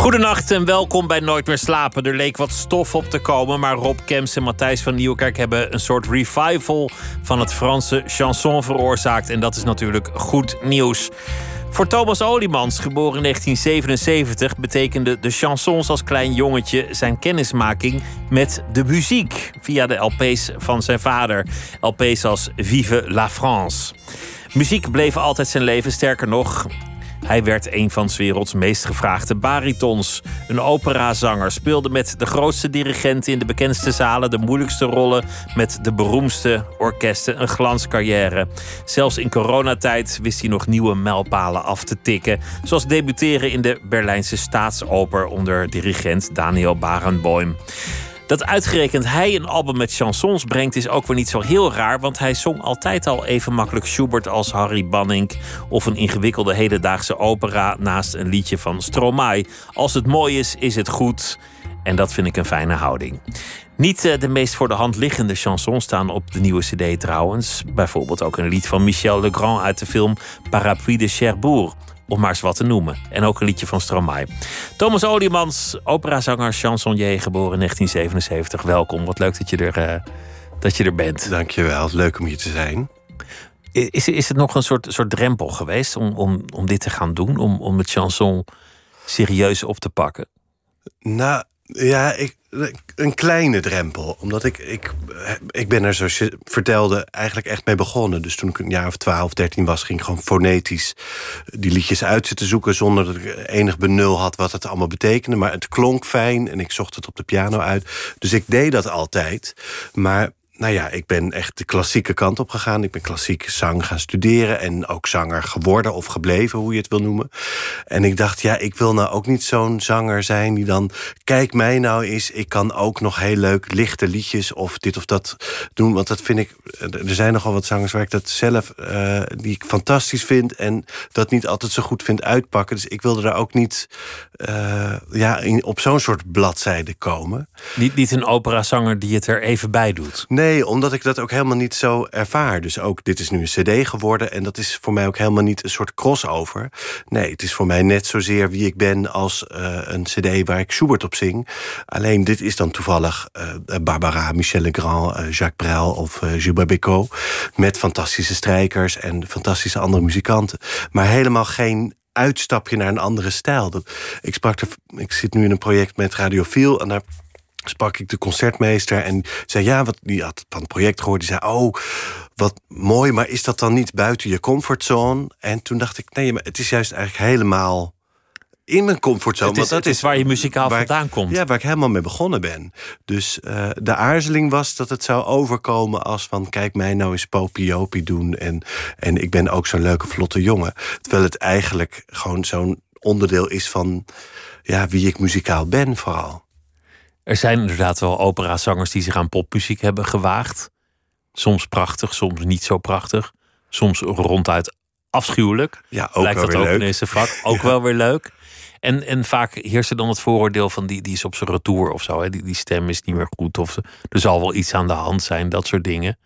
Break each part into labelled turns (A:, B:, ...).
A: Goedenacht en welkom bij Nooit meer slapen. Er leek wat stof op te komen, maar Rob Kemps en Matthijs van Nieuwkerk hebben een soort revival van het Franse chanson veroorzaakt. En dat is natuurlijk goed nieuws. Voor Thomas Olimans, geboren in 1977, betekende de chansons als klein jongetje zijn kennismaking met de muziek via de LP's van zijn vader. LP's als Vive la France. Muziek bleef altijd zijn leven, sterker nog. Hij werd een van 's werelds meest gevraagde baritons. Een operazanger, speelde met de grootste dirigenten in de bekendste zalen de moeilijkste rollen met de beroemdste orkesten. Een glanscarrière. Zelfs in coronatijd wist hij nog nieuwe mijlpalen af te tikken. Zoals debuteren in de Berlijnse Staatsoper onder dirigent Daniel Barenboim. Dat uitgerekend hij een album met chansons brengt is ook weer niet zo heel raar, want hij zong altijd al even makkelijk Schubert als Harry Banning of een ingewikkelde hedendaagse opera naast een liedje van Stromae. Als het mooi is, is het goed. En dat vind ik een fijne houding. Niet eh, de meest voor de hand liggende chansons staan op de nieuwe CD trouwens. Bijvoorbeeld ook een lied van Michel Legrand uit de film Parapluie de Cherbourg om maar eens wat te noemen. En ook een liedje van Stromae. Thomas Oliemans, operazanger, chansonnier, geboren in 1977. Welkom, wat leuk dat je er, uh, dat je er bent.
B: Dankjewel, leuk om hier te zijn.
A: Is, is het nog een soort, soort drempel geweest om, om, om dit te gaan doen? Om, om het chanson serieus op te pakken?
B: Nou, ja, ik, een kleine drempel. Omdat ik, ik, ik ben er, zoals je vertelde, eigenlijk echt mee begonnen. Dus toen ik een jaar of 12, 13 was, ging ik gewoon fonetisch die liedjes uit zitten zoeken. Zonder dat ik enig benul had wat het allemaal betekende. Maar het klonk fijn en ik zocht het op de piano uit. Dus ik deed dat altijd. Maar nou ja, ik ben echt de klassieke kant op gegaan. Ik ben klassieke zang gaan studeren en ook zanger geworden of gebleven, hoe je het wil noemen. En ik dacht, ja, ik wil nou ook niet zo'n zanger zijn die dan, kijk mij nou eens, ik kan ook nog heel leuk lichte liedjes of dit of dat doen. Want dat vind ik, er zijn nogal wat zangers waar ik dat zelf, uh, die ik fantastisch vind en dat niet altijd zo goed vind uitpakken. Dus ik wilde daar ook niet uh, ja, in, op zo'n soort bladzijde komen.
A: Niet, niet een operazanger die het er even bij doet.
B: Nee, omdat ik dat ook helemaal niet zo ervaar. Dus ook, dit is nu een cd geworden... en dat is voor mij ook helemaal niet een soort crossover. Nee, het is voor mij net zozeer wie ik ben... als uh, een cd waar ik Schubert op zing. Alleen dit is dan toevallig uh, Barbara, Michel Legrand... Uh, Jacques Brel of Gilbert Bécaud... met fantastische strijkers en fantastische andere muzikanten. Maar helemaal geen uitstapje naar een andere stijl. Ik, sprak ik zit nu in een project met Radiofiel... en daar sprak ik de concertmeester en zei ja, wat die had van het project gehoord. Die zei oh, wat mooi, maar is dat dan niet buiten je comfortzone? En toen dacht ik nee, maar het is juist eigenlijk helemaal in mijn comfortzone.
A: Het is,
B: want
A: dat is waar je muzikaal
B: waar
A: vandaan
B: ik,
A: komt.
B: Ja, waar ik helemaal mee begonnen ben. Dus uh, de aarzeling was dat het zou overkomen als van... kijk mij nou eens popiopie doen en, en ik ben ook zo'n leuke vlotte jongen. Terwijl het eigenlijk gewoon zo'n onderdeel is van ja, wie ik muzikaal ben vooral.
A: Er zijn inderdaad wel operazangers die zich aan popmuziek hebben gewaagd. Soms prachtig, soms niet zo prachtig. Soms ronduit afschuwelijk.
B: Ja, ook
A: Lijkt
B: wel
A: dat
B: weer
A: ook
B: leuk.
A: in deze vak. Ook
B: Ja.
A: wel weer leuk. En, en vaak heerst er dan het vooroordeel van die, die is op zijn retour of zo. Hè? Die, die stem is niet meer goed. Of er zal wel iets aan de hand zijn, dat soort dingen.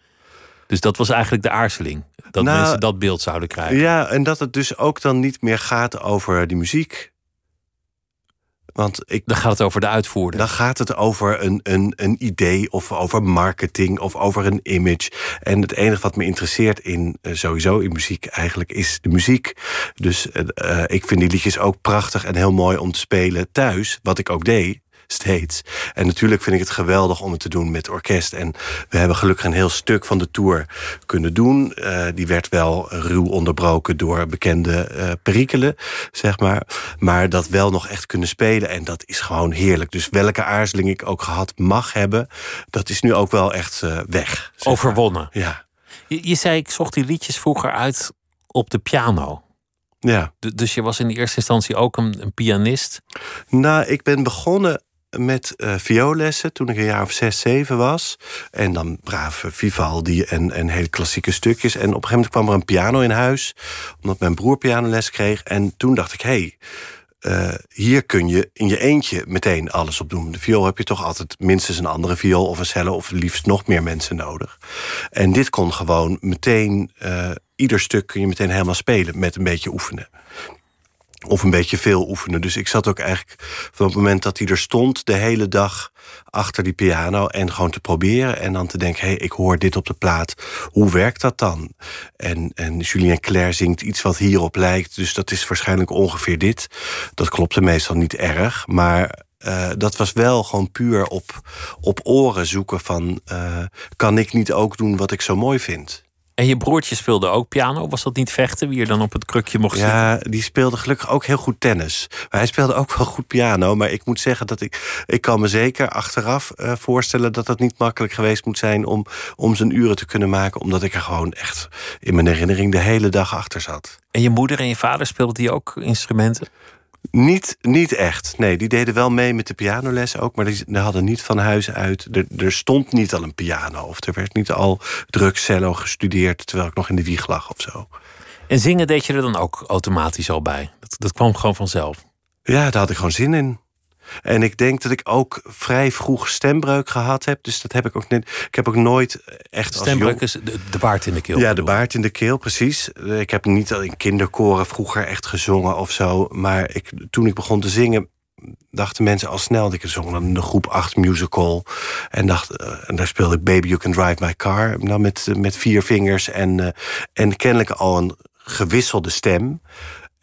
A: Dus dat was eigenlijk de aarzeling. Dat
B: Nou,
A: mensen dat beeld zouden krijgen.
B: Ja, en dat het dus ook dan niet meer gaat over die muziek. Want ik,
A: Dan gaat het over de uitvoerder.
B: dan gaat het over een, een, een idee of over marketing of over een image. En het enige wat me interesseert in eh, sowieso in muziek eigenlijk is de muziek. Dus eh, eh, ik vind die liedjes ook prachtig en heel mooi om te spelen thuis, wat ik ook deed. Steeds. En natuurlijk vind ik het geweldig om het te doen met orkest. En we hebben gelukkig een heel stuk van de tour kunnen doen. Eh, die werd wel ruw onderbroken door bekende eh perikelen, zeg maar. Maar dat wel nog echt kunnen spelen. En dat is gewoon heerlijk. Dus welke aarzeling ik ook gehad mag hebben, dat is nu ook wel echt eh, weg. zeg maar.
A: Overwonnen.
B: Ja,
A: Je, je zei, ik zocht die liedjes vroeger uit op de piano.
B: ja.
A: Dus je was in de eerste instantie ook een, een pianist.
B: Nou, ik ben begonnen met uh, vioollessen toen ik een jaar of zes, zeven was. En dan brave Vivaldi en, en hele klassieke stukjes. En op een gegeven moment kwam er een piano in huis, omdat mijn broer pianoles kreeg. En toen dacht ik, hé, hey, uh, hier kun je in je eentje meteen alles op doen. De viool heb je toch altijd minstens een andere viool of een cello... of liefst nog meer mensen nodig. En dit kon gewoon meteen... Uh, ieder stuk kun je meteen helemaal spelen met een beetje oefenen. Of een beetje veel oefenen. Dus ik zat ook eigenlijk van het moment dat hij er stond... de hele dag achter die piano en gewoon te proberen. En dan te denken, hé, hey, ik hoor dit op de plaat. Hoe werkt dat dan? En, en Julien Claire zingt iets wat hierop lijkt. Dus dat is waarschijnlijk ongeveer dit. Dat klopte meestal niet erg. Maar uh, dat was wel gewoon puur op, op oren zoeken van... Uh, kan ik niet ook doen wat ik zo mooi vind?
A: En je broertje speelde ook piano. Was dat niet vechten, wie er dan op het krukje mocht
B: zitten?
A: Ja,
B: die speelde gelukkig ook heel goed tennis. Maar hij speelde ook wel goed piano. Maar ik moet zeggen dat ik... Ik kan me zeker achteraf uh, voorstellen dat het niet makkelijk geweest moet zijn... Om, om zijn uren te kunnen maken. Omdat ik er gewoon echt in mijn herinnering de hele dag achter zat.
A: En je moeder en je vader speelden die ook instrumenten?
B: Niet, niet echt. Nee, die deden wel mee met de pianoles ook, maar die, hadden niet van huis uit. Er, er, stond niet al een piano of er werd niet al drukcello gestudeerd terwijl ik nog in de wieg lag of zo.
A: En zingen deed je er dan ook automatisch al bij? Dat, dat kwam gewoon vanzelf.
B: Ja, daar had ik gewoon zin in. En ik denk dat ik ook vrij vroeg stembreuk gehad heb. Dus dat heb ik ook net. Ik heb ook nooit echt.
A: Stembreuk is de, de, baard in de keel.
B: Ja, de baard in de keel, precies. Ik heb niet in kinderkoren vroeger echt gezongen of zo. Maar ik, toen ik begon te zingen, dachten mensen al snel dat ik zong dan in de groep 8 musical. En, dacht, uh, en daar speelde ik Baby You Can Drive My Car. Dan met, met vier vingers. En, uh, en kennelijk al een gewisselde stem.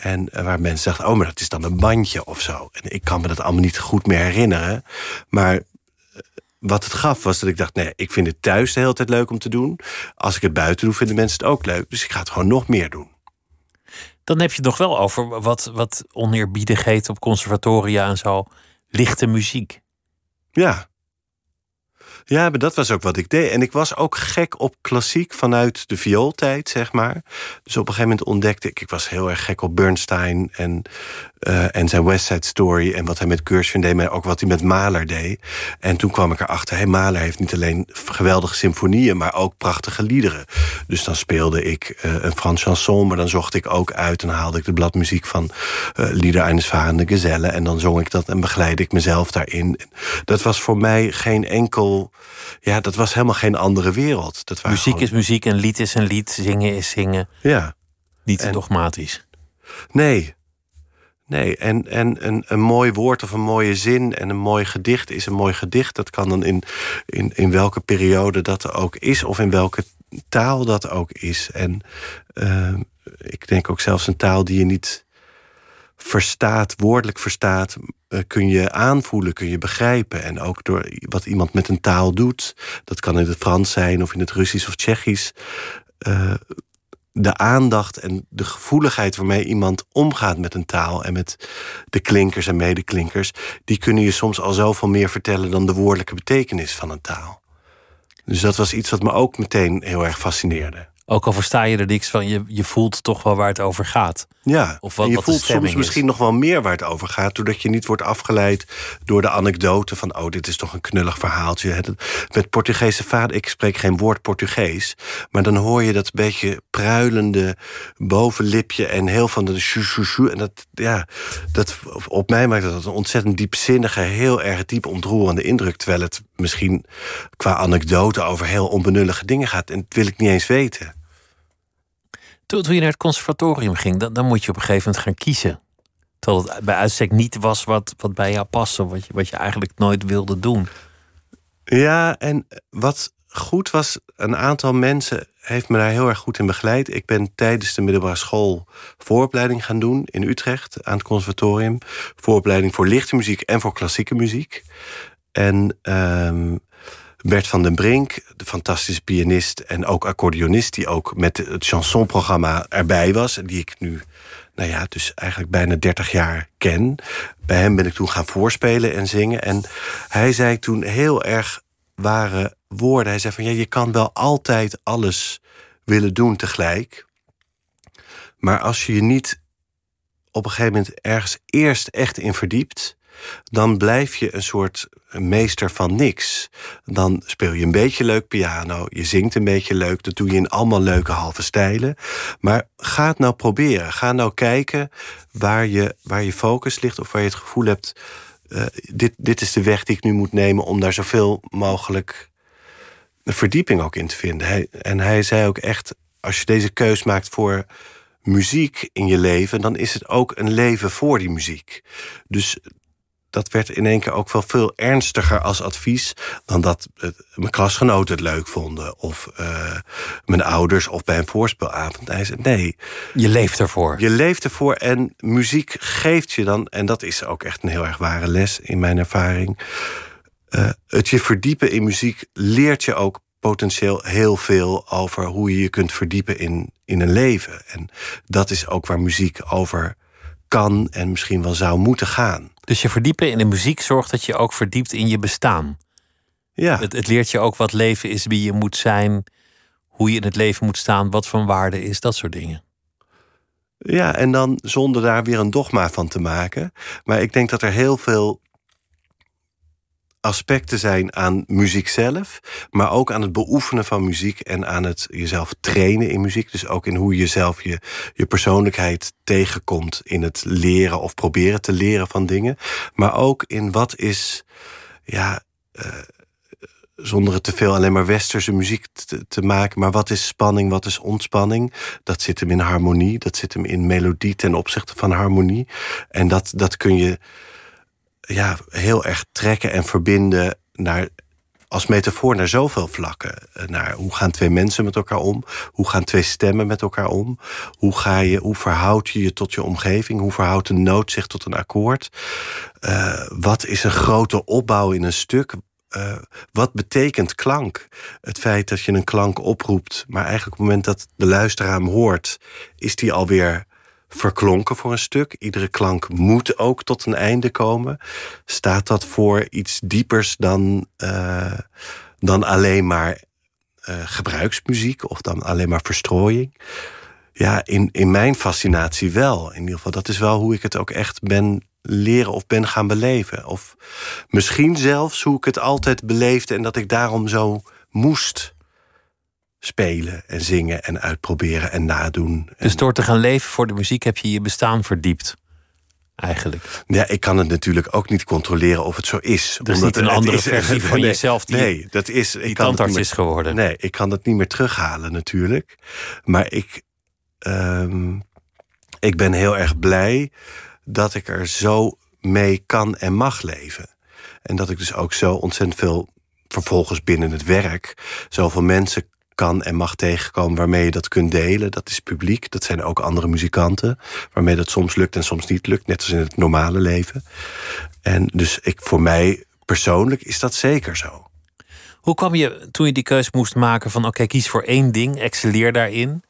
B: En waar mensen dachten, oh, maar dat is dan een bandje of zo. En ik kan me dat allemaal niet goed meer herinneren. Maar wat het gaf was dat ik dacht, nee, ik vind het thuis de hele tijd leuk om te doen. Als ik het buiten doe, vinden mensen het ook leuk. Dus ik ga het gewoon nog meer doen.
A: Dan heb je het nog wel over wat, wat oneerbiedig heet op conservatoria en zo. Lichte muziek.
B: Ja, ja, maar dat was ook wat ik deed. En ik was ook gek op klassiek vanuit de viooltijd, zeg maar. Dus op een gegeven moment ontdekte ik... ik was heel erg gek op Bernstein en, uh, en zijn West Side Story... en wat hij met Gershwin deed, maar ook wat hij met Mahler deed. En toen kwam ik erachter, hey, Mahler heeft niet alleen geweldige symfonieën... maar ook prachtige liederen. Dus dan speelde ik uh, een Frans chanson... maar dan zocht ik ook uit en haalde ik de bladmuziek van... Uh, Lieder eines varende Gezelle. En dan zong ik dat en begeleidde ik mezelf daarin. Dat was voor mij geen enkel ja, dat was helemaal geen andere wereld. Dat
A: muziek is muziek en lied is een lied, zingen is zingen.
B: Ja.
A: Niet en, dogmatisch.
B: Nee. Nee, en, en een, een mooi woord of een mooie zin en een mooi gedicht is een mooi gedicht. Dat kan dan in, in, in welke periode dat ook is of in welke taal dat ook is. En uh, ik denk ook zelfs een taal die je niet verstaat, woordelijk verstaat, eh, kun je aanvoelen, kun je begrijpen. En ook door wat iemand met een taal doet, dat kan in het Frans zijn of in het Russisch of Tsjechisch. Uh, de aandacht en de gevoeligheid waarmee iemand omgaat met een taal en met de klinkers en medeklinkers, die kunnen je soms al zoveel meer vertellen dan de woordelijke betekenis van een taal. Dus dat was iets wat me ook meteen heel erg fascineerde.
A: Ook al versta je er niks van, je, je voelt toch wel waar het over gaat.
B: Ja, of wat, en je voelt soms misschien nog wel meer waar het over gaat... doordat je niet wordt afgeleid door de anekdote van... oh, dit is toch een knullig verhaaltje. Met Portugese vader, ik spreek geen woord Portugees... maar dan hoor je dat beetje pruilende bovenlipje... en heel van de shu En dat, ja, dat, op mij maakt dat een ontzettend diepzinnige... heel erg diep ontroerende indruk... terwijl het misschien qua anekdote over heel onbenullige dingen gaat. En dat wil ik niet eens weten.
A: Toen, je naar het conservatorium ging, dan, dan moet je op een gegeven moment gaan kiezen. Terwijl het bij uitstek niet was wat, wat bij jou paste, wat je, wat je eigenlijk nooit wilde doen.
B: Ja, en wat goed was, een aantal mensen heeft me daar heel erg goed in begeleid. Ik ben tijdens de middelbare school vooropleiding gaan doen in Utrecht aan het conservatorium. Vooropleiding voor lichte muziek en voor klassieke muziek. En um, Bert van den Brink, de fantastische pianist en ook accordeonist... die ook met het chansonprogramma erbij was... die ik nu, nou ja, dus eigenlijk bijna 30 jaar ken. Bij hem ben ik toen gaan voorspelen en zingen. En hij zei toen heel erg ware woorden. Hij zei van, ja, je kan wel altijd alles willen doen tegelijk... maar als je je niet op een gegeven moment ergens eerst echt in verdiept dan blijf je een soort meester van niks. Dan speel je een beetje leuk piano, je zingt een beetje leuk, dat doe je in allemaal leuke halve stijlen. Maar ga het nou proberen. Ga nou kijken waar je, waar je focus ligt of waar je het gevoel hebt. Uh, dit, dit is de weg die ik nu moet nemen om daar zoveel mogelijk verdieping ook in te vinden. En hij zei ook echt: als je deze keus maakt voor muziek in je leven, dan is het ook een leven voor die muziek. Dus dat werd in één keer ook wel veel ernstiger als advies dan dat mijn klasgenoten het leuk vonden. Of uh, mijn ouders of bij een voorspelavond. Hij zei: nee.
A: Je leeft ervoor.
B: Je leeft ervoor en muziek geeft je dan, en dat is ook echt een heel erg ware les in mijn ervaring. Uh, het je verdiepen in muziek leert je ook potentieel heel veel over hoe je je kunt verdiepen in, in een leven. En dat is ook waar muziek over kan en misschien wel zou moeten gaan.
A: Dus je verdiepen in de muziek zorgt dat je ook verdiept in je bestaan.
B: Ja.
A: Het, het leert je ook wat leven is, wie je moet zijn, hoe je in het leven moet staan, wat van waarde is, dat soort dingen.
B: Ja, en dan zonder daar weer een dogma van te maken. Maar ik denk dat er heel veel aspecten zijn aan muziek zelf, maar ook aan het beoefenen van muziek en aan het jezelf trainen in muziek. Dus ook in hoe je jezelf je, je persoonlijkheid tegenkomt in het leren of proberen te leren van dingen. Maar ook in wat is, ja, uh, zonder het te veel alleen maar westerse muziek te, te, maken. Maar wat is spanning, wat is ontspanning? Dat zit hem in harmonie, dat zit hem in melodie ten opzichte van harmonie. En dat, dat kun je ja, heel erg trekken en verbinden naar, als metafoor naar zoveel vlakken. Naar hoe gaan twee mensen met elkaar om? Hoe gaan twee stemmen met elkaar om? Hoe, ga je, hoe verhoud je je tot je omgeving? Hoe verhoudt een noot zich tot een akkoord? Uh, wat is een grote opbouw in een stuk? Uh, wat betekent klank? Het feit dat je een klank oproept, maar eigenlijk op het moment dat de luisteraar hem hoort, is die alweer verklonken voor een stuk. Iedere klank moet ook tot een einde komen. Staat dat voor iets diepers dan, uh, dan alleen maar uh, gebruiksmuziek of dan alleen maar verstrooiing? Ja, in, in mijn fascinatie wel. In ieder geval, dat is wel hoe ik het ook echt ben leren of ben gaan beleven. Of misschien zelfs hoe ik het altijd beleefde en dat ik daarom zo moest spelen en zingen en uitproberen en nadoen.
A: Dus door te gaan leven voor de muziek heb je je bestaan verdiept? Eigenlijk.
B: Ja, ik kan het natuurlijk ook niet controleren of het zo is.
A: Er is niet een andere is, versie van jezelf die,
B: nee, dat is,
A: ik kan tandarts is geworden.
B: Nee, ik kan dat niet meer terughalen natuurlijk. Maar ik, um, ik ben heel erg blij dat ik er zo mee kan en mag leven. En dat ik dus ook zo ontzettend veel vervolgens binnen het werk zoveel mensen kan en mag tegenkomen waarmee je dat kunt delen. Dat is publiek, dat zijn ook andere muzikanten. Waarmee dat soms lukt en soms niet lukt, net als in het normale leven. En dus ik, voor mij persoonlijk is dat zeker zo.
A: Hoe kwam je toen je die keus moest maken van oké, kies voor één ding, excelleer daarin.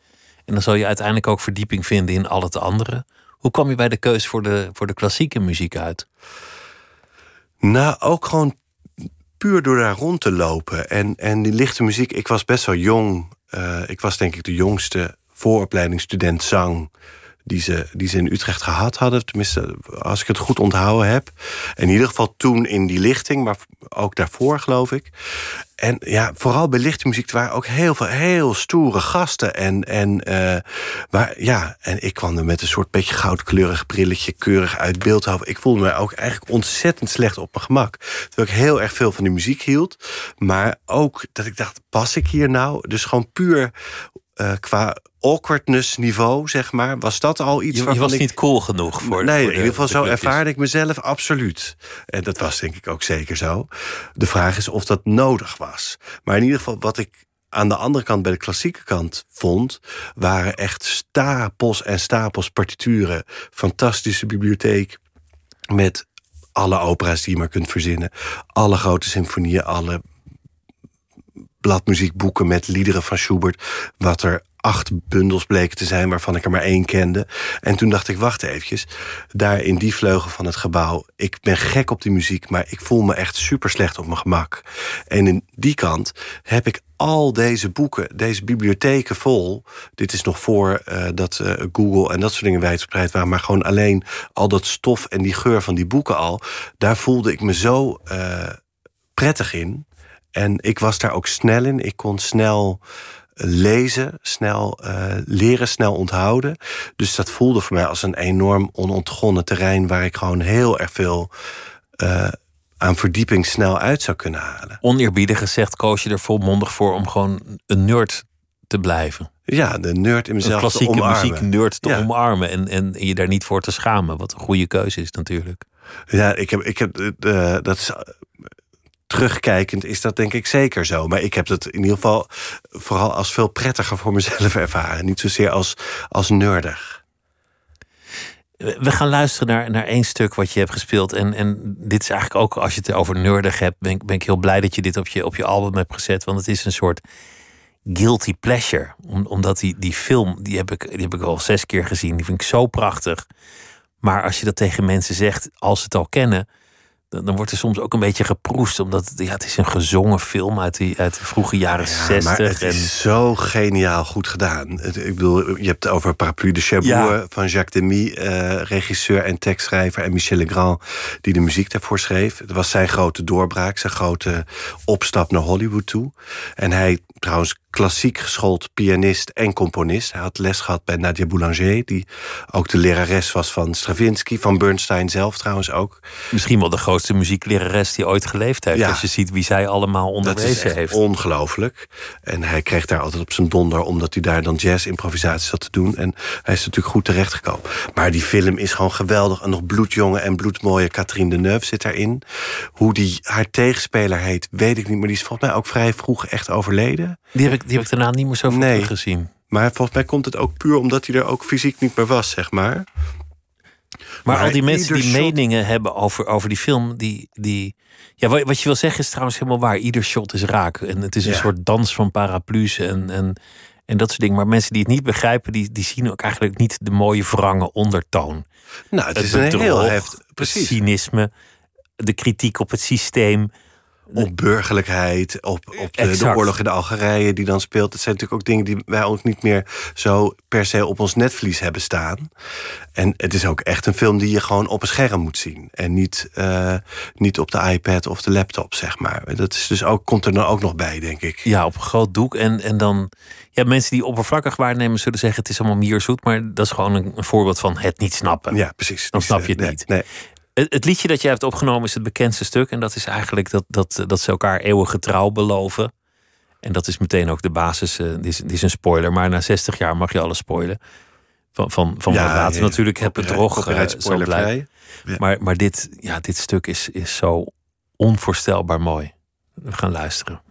A: En dan zal je uiteindelijk ook verdieping vinden in al het andere. Hoe kwam je bij de keus voor de, voor de klassieke muziek uit?
B: Nou, ook gewoon puur door daar rond te lopen. En, en die lichte muziek, ik was best wel jong. Uh, ik was denk ik de jongste vooropleidingsstudent zang die ze, die ze in Utrecht gehad hadden. Tenminste, als ik het goed onthouden heb. In ieder geval toen in die lichting, maar ook daarvoor, geloof ik. En ja, vooral bij lichte muziek waren ook heel veel heel stoere gasten. En, en, uh, ja, en ik kwam er met een soort beetje goudkleurig brilletje keurig uit beeld houden. Ik voelde me ook eigenlijk ontzettend slecht op mijn gemak. Terwijl ik heel erg veel van die muziek hield. Maar ook dat ik dacht, pas ik hier nou? Dus gewoon puur uh, qua awkwardness niveau, zeg maar, was dat al iets
A: je, je was niet cool genoeg voor.
B: Nee,
A: voor
B: in ieder geval zo ervaarde ik mezelf absoluut. En dat was denk ik ook zeker zo. De vraag is of dat nodig was. Maar in ieder geval, wat ik aan de andere kant, bij de klassieke kant, vond, waren echt stapels en stapels partituren. Fantastische bibliotheek met alle opera's die je maar kunt verzinnen. Alle grote symfonieën, alle bladmuziekboeken met liederen van Schubert. Wat er acht bundels bleken te zijn... waarvan ik er maar één kende. En toen dacht ik, wacht eventjes. Daar in die vleugel van het gebouw... ik ben gek op die muziek, maar ik voel me echt super slecht op mijn gemak. En in die kant heb ik al deze boeken, deze bibliotheken vol. Dit is nog voor uh, dat uh, Google en dat soort dingen wijdverspreid waren, maar gewoon alleen al dat stof en die geur van die boeken al. Daar voelde ik me zo uh, prettig in. En ik was daar ook snel in. Ik kon snel lezen, snel leren, snel onthouden. Dus dat voelde voor mij als een enorm onontgonnen terrein waar ik gewoon heel erg veel aan verdieping snel uit zou kunnen halen.
A: Oneerbiedig gezegd koos je er volmondig voor om gewoon een nerd te blijven.
B: Ja, de nerd in mezelf
A: een klassieke
B: te omarmen.
A: muziek nerd te ja. omarmen en, en je daar niet voor te schamen. Wat een goede keuze is natuurlijk.
B: Ja, ik heb, ik heb uh, dat is terugkijkend is dat denk ik zeker zo. Maar ik heb het in ieder geval vooral als veel prettiger voor mezelf ervaren. Niet zozeer als, als nerdig.
A: We gaan luisteren naar, naar één stuk wat je hebt gespeeld. En, en dit is eigenlijk ook, als je het over nerdig hebt, ben ik, ben ik heel blij dat je dit op je, op je album hebt gezet. Want het is een soort guilty pleasure. Om, omdat die, die film, die heb, ik, die heb ik al zes keer gezien. Die vind ik zo prachtig. Maar als je dat tegen mensen zegt, als ze het al kennen, dan, wordt er soms ook een beetje geproest. Omdat ja, het is een gezongen film uit, die, uit de vroege jaren
B: ja,
A: 60.
B: Maar het
A: en...
B: is zo geniaal goed gedaan. Ik bedoel, je hebt het over Parapluie de Cherbourg
A: Ja.
B: van Jacques Demy, uh, regisseur en tekstschrijver. En Michel Legrand, die de muziek daarvoor schreef. Het was zijn grote doorbraak, zijn grote opstap naar Hollywood toe. En hij, trouwens, klassiek geschoold pianist en componist. Hij had les gehad bij Nadia Boulanger, die ook de lerares was van Stravinsky, van Bernstein zelf trouwens ook.
A: Misschien wel de grootste muzieklerares die ooit geleefd heeft.
B: Ja.
A: Als je ziet wie zij allemaal
B: Dat is
A: onderwezen
B: echt
A: heeft.
B: ongelooflijk. En hij kreeg daar altijd op zijn donder, omdat hij daar dan jazz-improvisaties had te doen. En hij is natuurlijk goed terechtgekomen. Maar die film is gewoon geweldig. En nog bloedjonge en bloedmooie Catherine Deneuve zit daarin. Hoe die haar tegenspeler heet, weet ik niet. Maar die is volgens mij ook vrij vroeg echt overleden.
A: Die heb ik, die heb ik daarna niet meer zo veel
B: Nee.
A: gezien.
B: Maar volgens mij komt het ook puur omdat hij er ook fysiek niet meer was, zeg maar.
A: Maar,
B: Maar
A: al die mensen die
B: shot-
A: meningen hebben over, over die film, die. die ja, wat, wat je wil zeggen is trouwens helemaal waar. Ieder shot is raak. En het is een
B: Ja.
A: soort dans van paraplu's en, en, en dat soort dingen. Maar mensen die het niet begrijpen, die, die zien ook eigenlijk niet de mooie wrange ondertoon.
B: Nou, het,
A: Het
B: is een heel.
A: Het
B: Precies.
A: cynisme, de kritiek op het systeem.
B: Op burgerlijkheid, op, op de, oorlog in de Algerije die dan speelt. Het zijn natuurlijk ook dingen die wij ook niet meer zo per se op ons netvlies hebben staan. En het is ook echt een film die je gewoon op een scherm moet zien. En niet, eh, niet op de iPad of de laptop, zeg maar. Dat is dus ook, komt er dan ook nog bij, denk ik.
A: Ja, op een groot doek. En, en dan. Ja, mensen die oppervlakkig waarnemen zullen zeggen: het is allemaal mierzoet. Maar dat is gewoon een, een voorbeeld van het niet snappen.
B: Ja, precies.
A: Dan snap je het
B: nee,
A: niet.
B: Nee.
A: Het, liedje dat jij hebt opgenomen is het bekendste stuk. En dat is eigenlijk dat, dat, dat ze elkaar eeuwige trouw beloven. En dat is meteen ook de basis. eh, dit, is, dit is een spoiler, maar na 60 jaar mag je alles spoilen. Van, van, van
B: Ja,
A: wat later
B: ja,
A: natuurlijk het bedrog zo
B: spoilervrij.
A: blijft.
B: Ja.
A: Maar, maar dit, ja, dit stuk is, is zo onvoorstelbaar mooi. We gaan luisteren.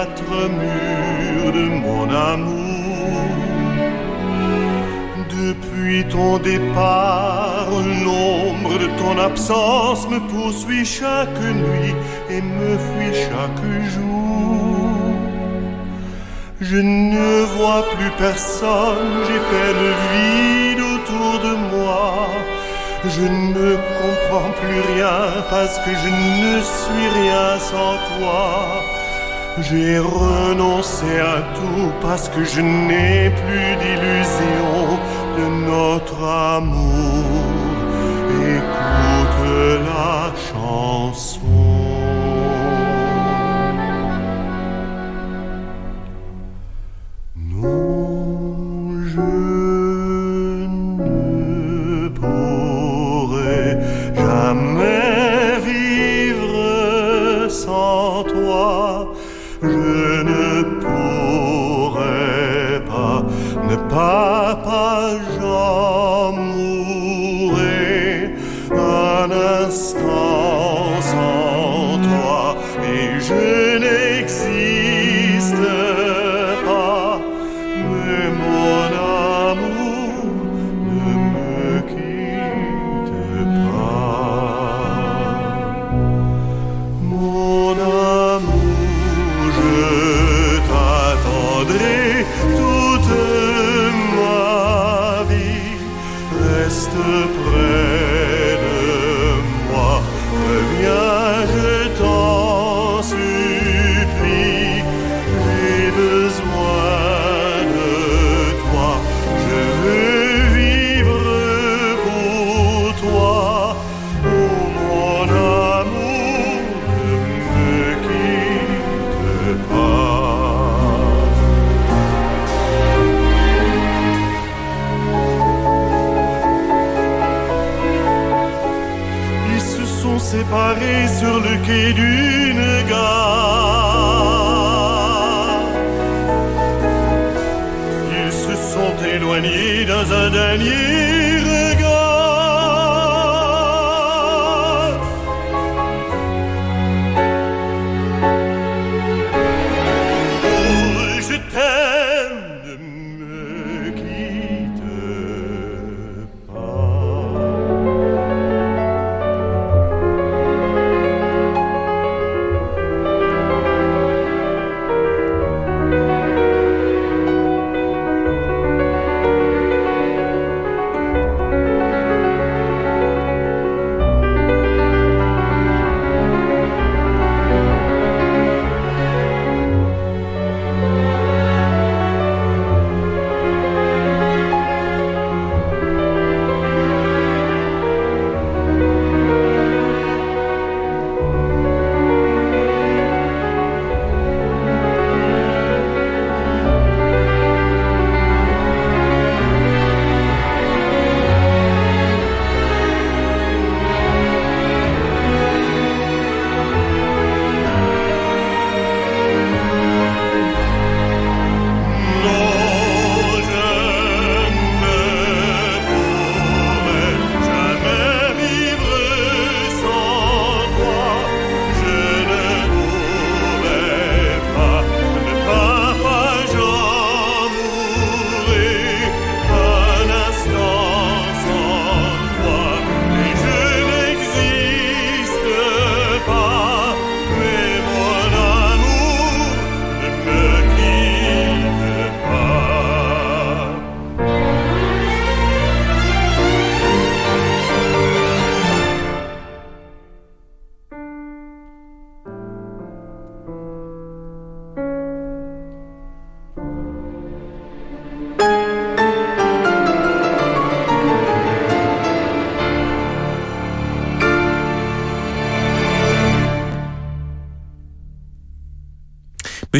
C: Quatre murs de mon amour. Depuis ton départ, l'ombre de ton absence me poursuit chaque nuit et me fuit chaque jour. Je ne vois plus personne, j'ai fait le vide autour de moi. Je ne comprends plus rien parce que je ne suis rien sans toi. J'ai renoncé à tout parce que je n'ai plus d'illusion de notre amour. Écoute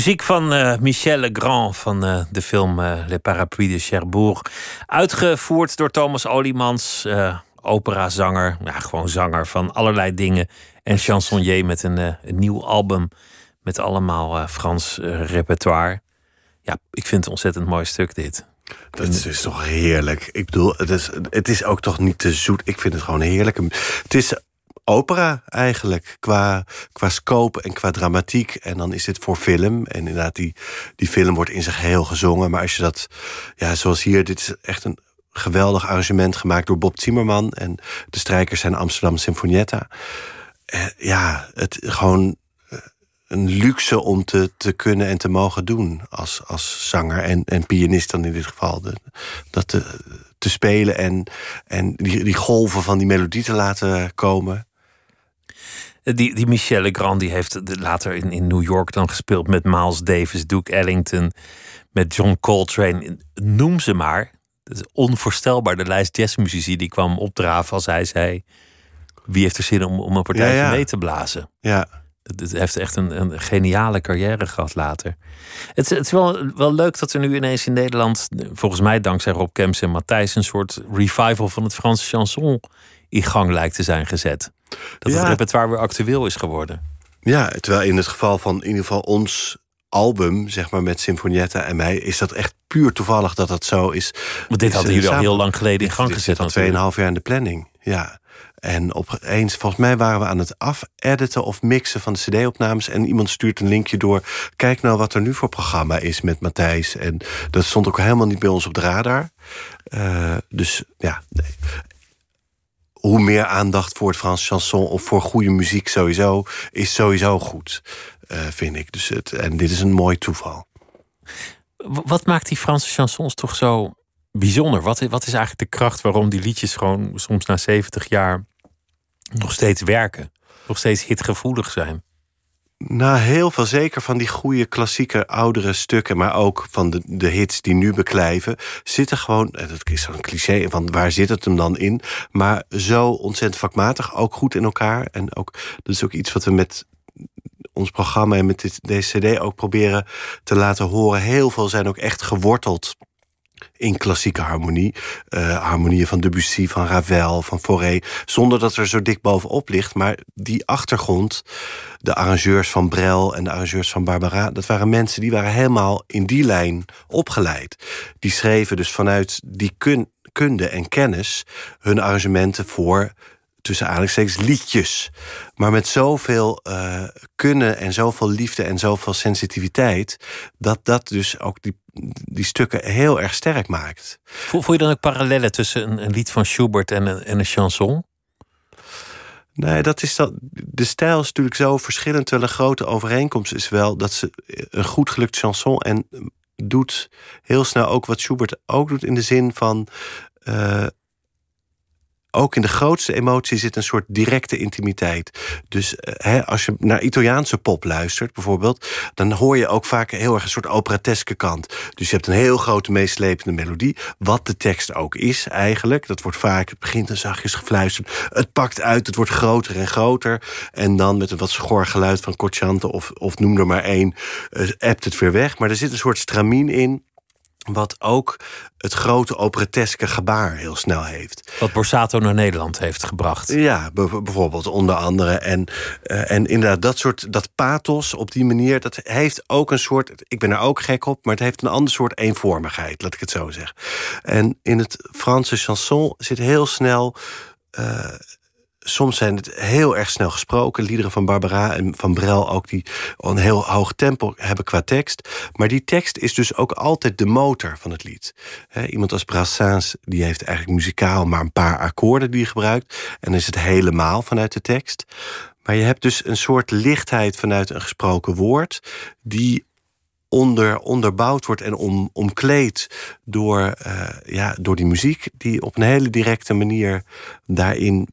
A: Muziek van uh, Michel Legrand van uh, de film uh, Le Parapluie de Cherbourg. Uitgevoerd door Thomas Olimans, operazanger, ja, gewoon zanger van allerlei dingen. En chansonnier met een, nieuw album met allemaal Frans repertoire. Ja, ik vind het ontzettend mooi stuk dit.
B: Dat is dus toch heerlijk. Ik bedoel, het is, het is ook toch niet te zoet. Ik vind het gewoon heerlijk. Het is opera eigenlijk. Qua, qua scope en qua dramatiek. En dan is dit voor film. En inderdaad, die, die film wordt in zich heel gezongen. Maar als je dat, ja, zoals hier, dit is echt een geweldig arrangement gemaakt door Bob Zimmerman. En de strijkers zijn Amsterdam Sinfonietta. Eh, ja, het gewoon eh, een luxe om te, te kunnen en te mogen doen als, als zanger en, en pianist dan in dit geval. Dat te, te spelen en, en die, die golven van die melodie te laten komen.
A: Die, die Michelle Legrand die heeft later in, in New York dan gespeeld met Miles Davis, Duke Ellington, met John Coltrane. Noem ze maar. Het is onvoorstelbaar. De lijst jazzmuzici die kwam opdraven als hij zei: Wie heeft er zin om, om een partijtje mee te blazen?
B: Ja.
A: Het heeft echt een, een geniale carrière gehad later. Het, is- het is wel, wel leuk dat er nu ineens in Nederland, volgens mij dankzij Rob Kemps en Matthijs, een soort revival van het Franse chanson in gang lijkt te zijn gezet. Dat het repertoire weer actueel is geworden.
B: Ja, terwijl in het geval van in ieder geval ons album, zeg maar met Sinfonietta en mij, is dat echt puur toevallig dat dat zo is.
A: Want dit
B: is,
A: hadden jullie al heel lang geleden in
B: Dit-
A: gang
B: dit
A: gezet.
B: zit al
A: natuurlijk.
B: 2,5 jaar in de planning. Ja. En opeens, volgens mij waren we aan het afediten of mixen van de CD-opnames. En iemand stuurt een linkje door. Kijk nou wat er nu voor programma is met Matthijs. En dat stond ook helemaal niet bij ons op de radar. Eh, dus ja, nee. Hoe meer aandacht voor het Frans chanson of voor goede muziek sowieso, is sowieso goed, eh, vind ik. Dus het, en dit is een mooi toeval.
A: Wat maakt die Franse chansons toch zo bijzonder? Wat, wat is eigenlijk de kracht waarom die liedjes gewoon soms na 70 jaar nog steeds werken? Nog steeds hitgevoelig zijn?
B: Nou, heel veel zeker van die goede klassieke oudere stukken, maar ook van de, de hits die nu beklijven, zitten gewoon, dat is zo'n cliché van waar zit het hem dan in, maar zo ontzettend vakmatig, ook goed in elkaar. En ook, dat is ook iets wat we met ons programma en met dit, deze CD ook proberen te laten horen. Heel veel zijn ook echt geworteld in klassieke harmonie. Eh, harmonieën van Debussy, van Ravel, van Fauré. Zonder dat er zo dik bovenop ligt. Maar die achtergrond, de arrangeurs van Brel en de arrangeurs van Barbara... dat waren mensen die waren helemaal in die lijn opgeleid. Die schreven dus vanuit die kun, kunde en kennis... hun arrangementen voor tussen aanhalingstekens liedjes. Maar met zoveel eh, kunnen en zoveel liefde en zoveel sensitiviteit... dat dat dus ook die, die stukken heel erg sterk maakt.
A: Voel, voel je dan ook parallellen tussen een, een lied van Schubert en een, en een chanson?
B: Nee, dat is dat. De stijl is natuurlijk zo verschillend. Terwijl een grote overeenkomst is wel dat ze een goed gelukt chanson en doet heel snel ook wat Schubert ook doet in de zin van. eh, ook in de grootste emotie zit een soort directe intimiteit. Dus eh, hè, als je naar Italiaanse pop luistert, bijvoorbeeld, dan hoor je ook vaak heel erg een soort operateske kant. Dus je hebt een heel grote meeslepende melodie, wat de tekst ook is eigenlijk. Dat wordt vaak, het begint een zachtjes gefluisterd, het pakt uit, het wordt groter en groter. En dan met een wat schor geluid van Cocciante of, of noem er maar één, eh, appt het weer weg. Maar er zit een soort stramien in. Wat ook het grote operateske gebaar heel snel heeft.
A: Wat Borsato naar Nederland heeft gebracht.
B: Ja, bijvoorbeeld onder andere. En, eh, en inderdaad, dat soort dat pathos op die manier, dat heeft ook een soort. Ik ben er ook gek op, maar het heeft een ander soort eenvormigheid, laat ik het zo zeggen. En in het Franse chanson zit heel snel. eh, soms zijn het heel erg snel gesproken. Liederen van Barbara en van Brel ook, die een heel hoog tempo hebben qua tekst. Maar die tekst is dus ook altijd de motor van het lied. Iemand als Brassens, die heeft eigenlijk muzikaal maar een paar akkoorden die hij gebruikt. En is het helemaal vanuit de tekst. Maar je hebt dus een soort lichtheid vanuit een gesproken woord, die onder, onderbouwd wordt en om, omkleed door, eh, ja, door die muziek, die op een hele directe manier daarin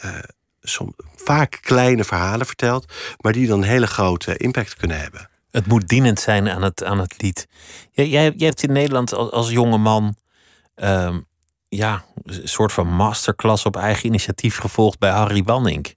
B: eh, som, vaak kleine verhalen vertelt, maar die dan een hele grote impact kunnen hebben.
A: Het moet dienend zijn aan het, aan het lied. Jij, jij, jij hebt in Nederland als, als jonge man ehm, ja, een soort van masterclass op eigen initiatief gevolgd bij Harry Banning.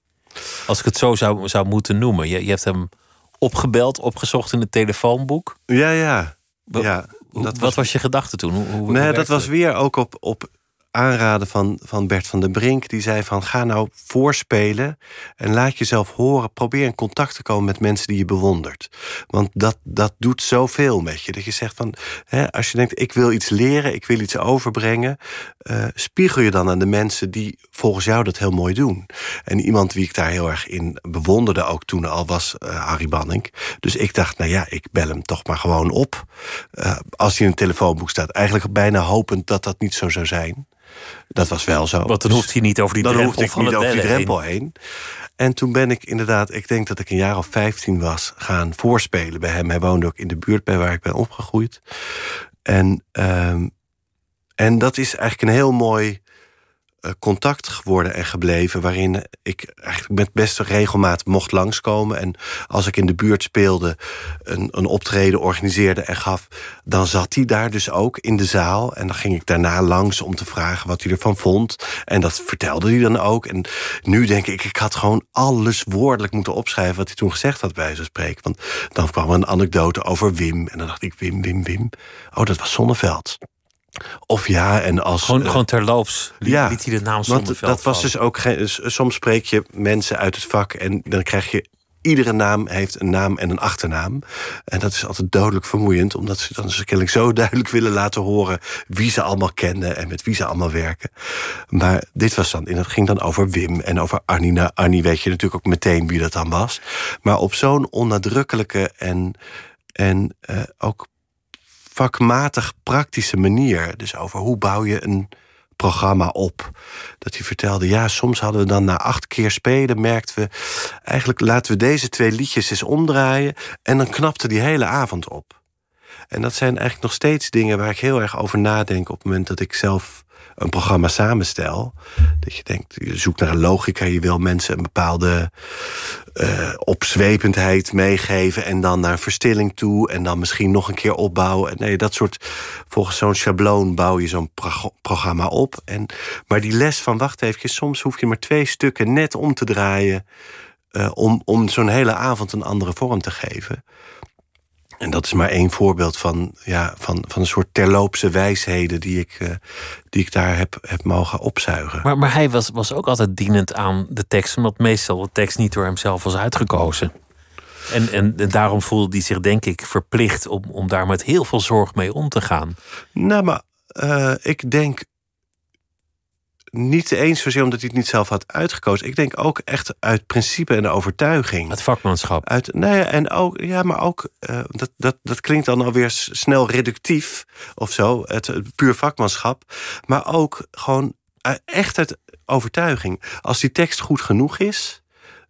A: Als ik het zo zou, zou moeten noemen. Je, je hebt hem opgebeld, opgezocht in het telefoonboek.
B: Ja, ja. Ja dat
A: wat
B: was,
A: je gedachte toen? Hoe, hoe- hoe
B: nee, dat was weer ook op, op aanraden van, van Bert van den Brink. Die zei van ga nou voorspelen en laat jezelf horen. Probeer in contact te komen met mensen die je bewondert. Want dat, dat doet zoveel met je. Dat je zegt van, hè, als je denkt ik wil iets leren, ik wil iets overbrengen. eh, spiegel je dan aan de mensen die volgens jou dat heel mooi doen. En iemand wie ik daar heel erg in bewonderde ook toen al was eh, Harry Banning. Dus ik dacht, nou ja, ik bel hem toch maar gewoon op. Eh, als hij in een telefoonboek staat. Eigenlijk bijna hopend dat dat niet zo zou zijn. Dat was wel zo.
A: Want dan hoeft hij niet over die
B: dan
A: drempel
B: hoefde ik
A: van
B: niet over die
A: heen.
B: drempel heen. En toen ben ik inderdaad, ik denk dat ik een jaar of 15 was, gaan voorspelen bij hem. Hij woonde ook in de buurt bij waar ik ben opgegroeid. En, ehm, en dat is eigenlijk een heel mooi contact geworden en gebleven... waarin ik eigenlijk met beste regelmaat mocht langskomen. En als ik in de buurt speelde, een, een optreden organiseerde en gaf... dan zat hij daar dus ook in de zaal. En dan ging ik daarna langs om te vragen wat hij ervan vond. En dat vertelde hij dan ook. En nu denk ik, ik had gewoon alles woordelijk moeten opschrijven... wat hij toen gezegd had bij zijn spreken. Want dan kwam een anekdote over Wim. En dan dacht ik, Wim, Wim, Wim. Oh, dat was Zonneveld. Of ja, en als.
A: Gewoon, uh, gewoon terloops liet, ja, liet hij de naam
B: Want dat was dus ook geen. Soms spreek je mensen uit het vak en dan krijg je. Iedere naam heeft een naam en een achternaam. En dat is altijd dodelijk vermoeiend, omdat ze dan kennelijk zo duidelijk willen laten horen wie ze allemaal kennen en met wie ze allemaal werken. Maar dit was dan, en dat ging dan over Wim en over Annie. Nou, Annie weet je natuurlijk ook meteen wie dat dan was. Maar op zo'n onnadrukkelijke en, en uh, ook vakmatig praktische manier. Dus over hoe bouw je een programma op. Dat hij vertelde, ja, soms hadden we dan na acht keer spelen... merkten we, eigenlijk laten we deze twee liedjes eens omdraaien... en dan knapte die hele avond op. En dat zijn eigenlijk nog steeds dingen waar ik heel erg over nadenk... op het moment dat ik zelf een programma samenstel. Dat je denkt, je zoekt naar een logica, je wil mensen een bepaalde uh, opzwependheid meegeven en dan naar verstilling toe en dan misschien nog een keer opbouwen. Nee, dat soort, volgens zo'n schabloon bouw je zo'n pro programma op. En, maar die les van, wacht even, soms hoef je maar twee stukken net om te draaien uh, om, om zo'n hele avond een andere vorm te geven. En dat is maar één voorbeeld van, ja, van, van een soort terloopse wijsheden die ik, uh, die ik daar heb, heb mogen opzuigen.
A: Maar, maar hij was, was ook altijd dienend aan de tekst, omdat meestal de tekst niet door hemzelf was uitgekozen. En, en, en, daarom voelde hij zich, denk ik, verplicht om, om daar met heel veel zorg mee om te gaan.
B: Nou, maar uh, ik denk niet eens zozeer omdat hij het niet zelf had uitgekozen. Ik denk ook echt uit principe en overtuiging.
A: Het vakmanschap.
B: Uit, nee, en ook, ja, maar ook, uh, dat, dat, dat klinkt dan alweer snel reductief of zo, het, het puur vakmanschap. Maar ook gewoon uh, echt uit overtuiging. Als die tekst goed genoeg is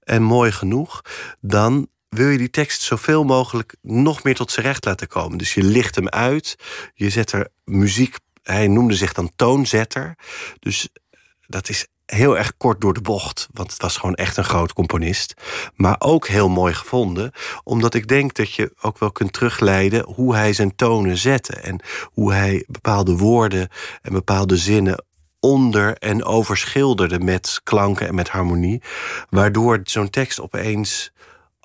B: en mooi genoeg, dan wil je die tekst zoveel mogelijk nog meer tot zijn recht laten komen. Dus je licht hem uit, je zet er muziek hij noemde zich dan toonzetter. Dus dat is heel erg kort door de bocht. Want het was gewoon echt een groot componist. Maar ook heel mooi gevonden. Omdat ik denk dat je ook wel kunt terugleiden hoe hij zijn tonen zette. En hoe hij bepaalde woorden en bepaalde zinnen onder en overschilderde met klanken en met harmonie. Waardoor zo'n tekst opeens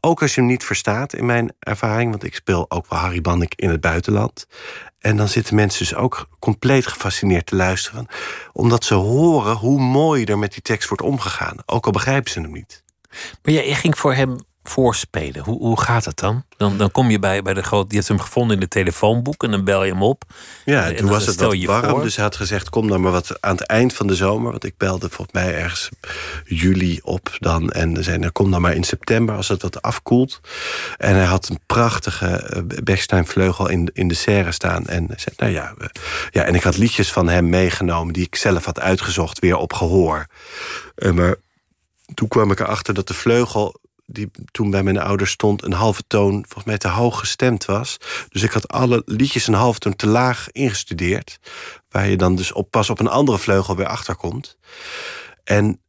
B: ook als je hem niet verstaat, in mijn ervaring, want ik speel ook wel Harry Bannek in het buitenland. En dan zitten mensen dus ook compleet gefascineerd te luisteren. Omdat ze horen hoe mooi er met die tekst wordt omgegaan. Ook al begrijpen ze hem niet.
A: Maar jij ging voor hem voorspelen. Hoe, hoe gaat het dan? dan? Dan kom je bij, bij de grote. Je hebt hem gevonden in de telefoonboek en dan bel je hem op.
B: Ja, en, toen was het wat warm. Voor. Dus hij had gezegd: Kom dan maar wat aan het eind van de zomer. Want ik belde volgens mij ergens juli op dan. En zei: nou, Kom dan maar in september als het wat afkoelt. En hij had een prachtige Bechstein-vleugel in, in de serre staan. En zei: Nou ja, ja, en ik had liedjes van hem meegenomen die ik zelf had uitgezocht, weer op gehoor. maar toen kwam ik erachter dat de vleugel die toen bij mijn ouders stond, een halve toon volgens mij te hoog gestemd was. Dus ik had alle liedjes een halve toon te laag ingestudeerd. Waar je dan dus op, pas op een andere vleugel weer achterkomt. En,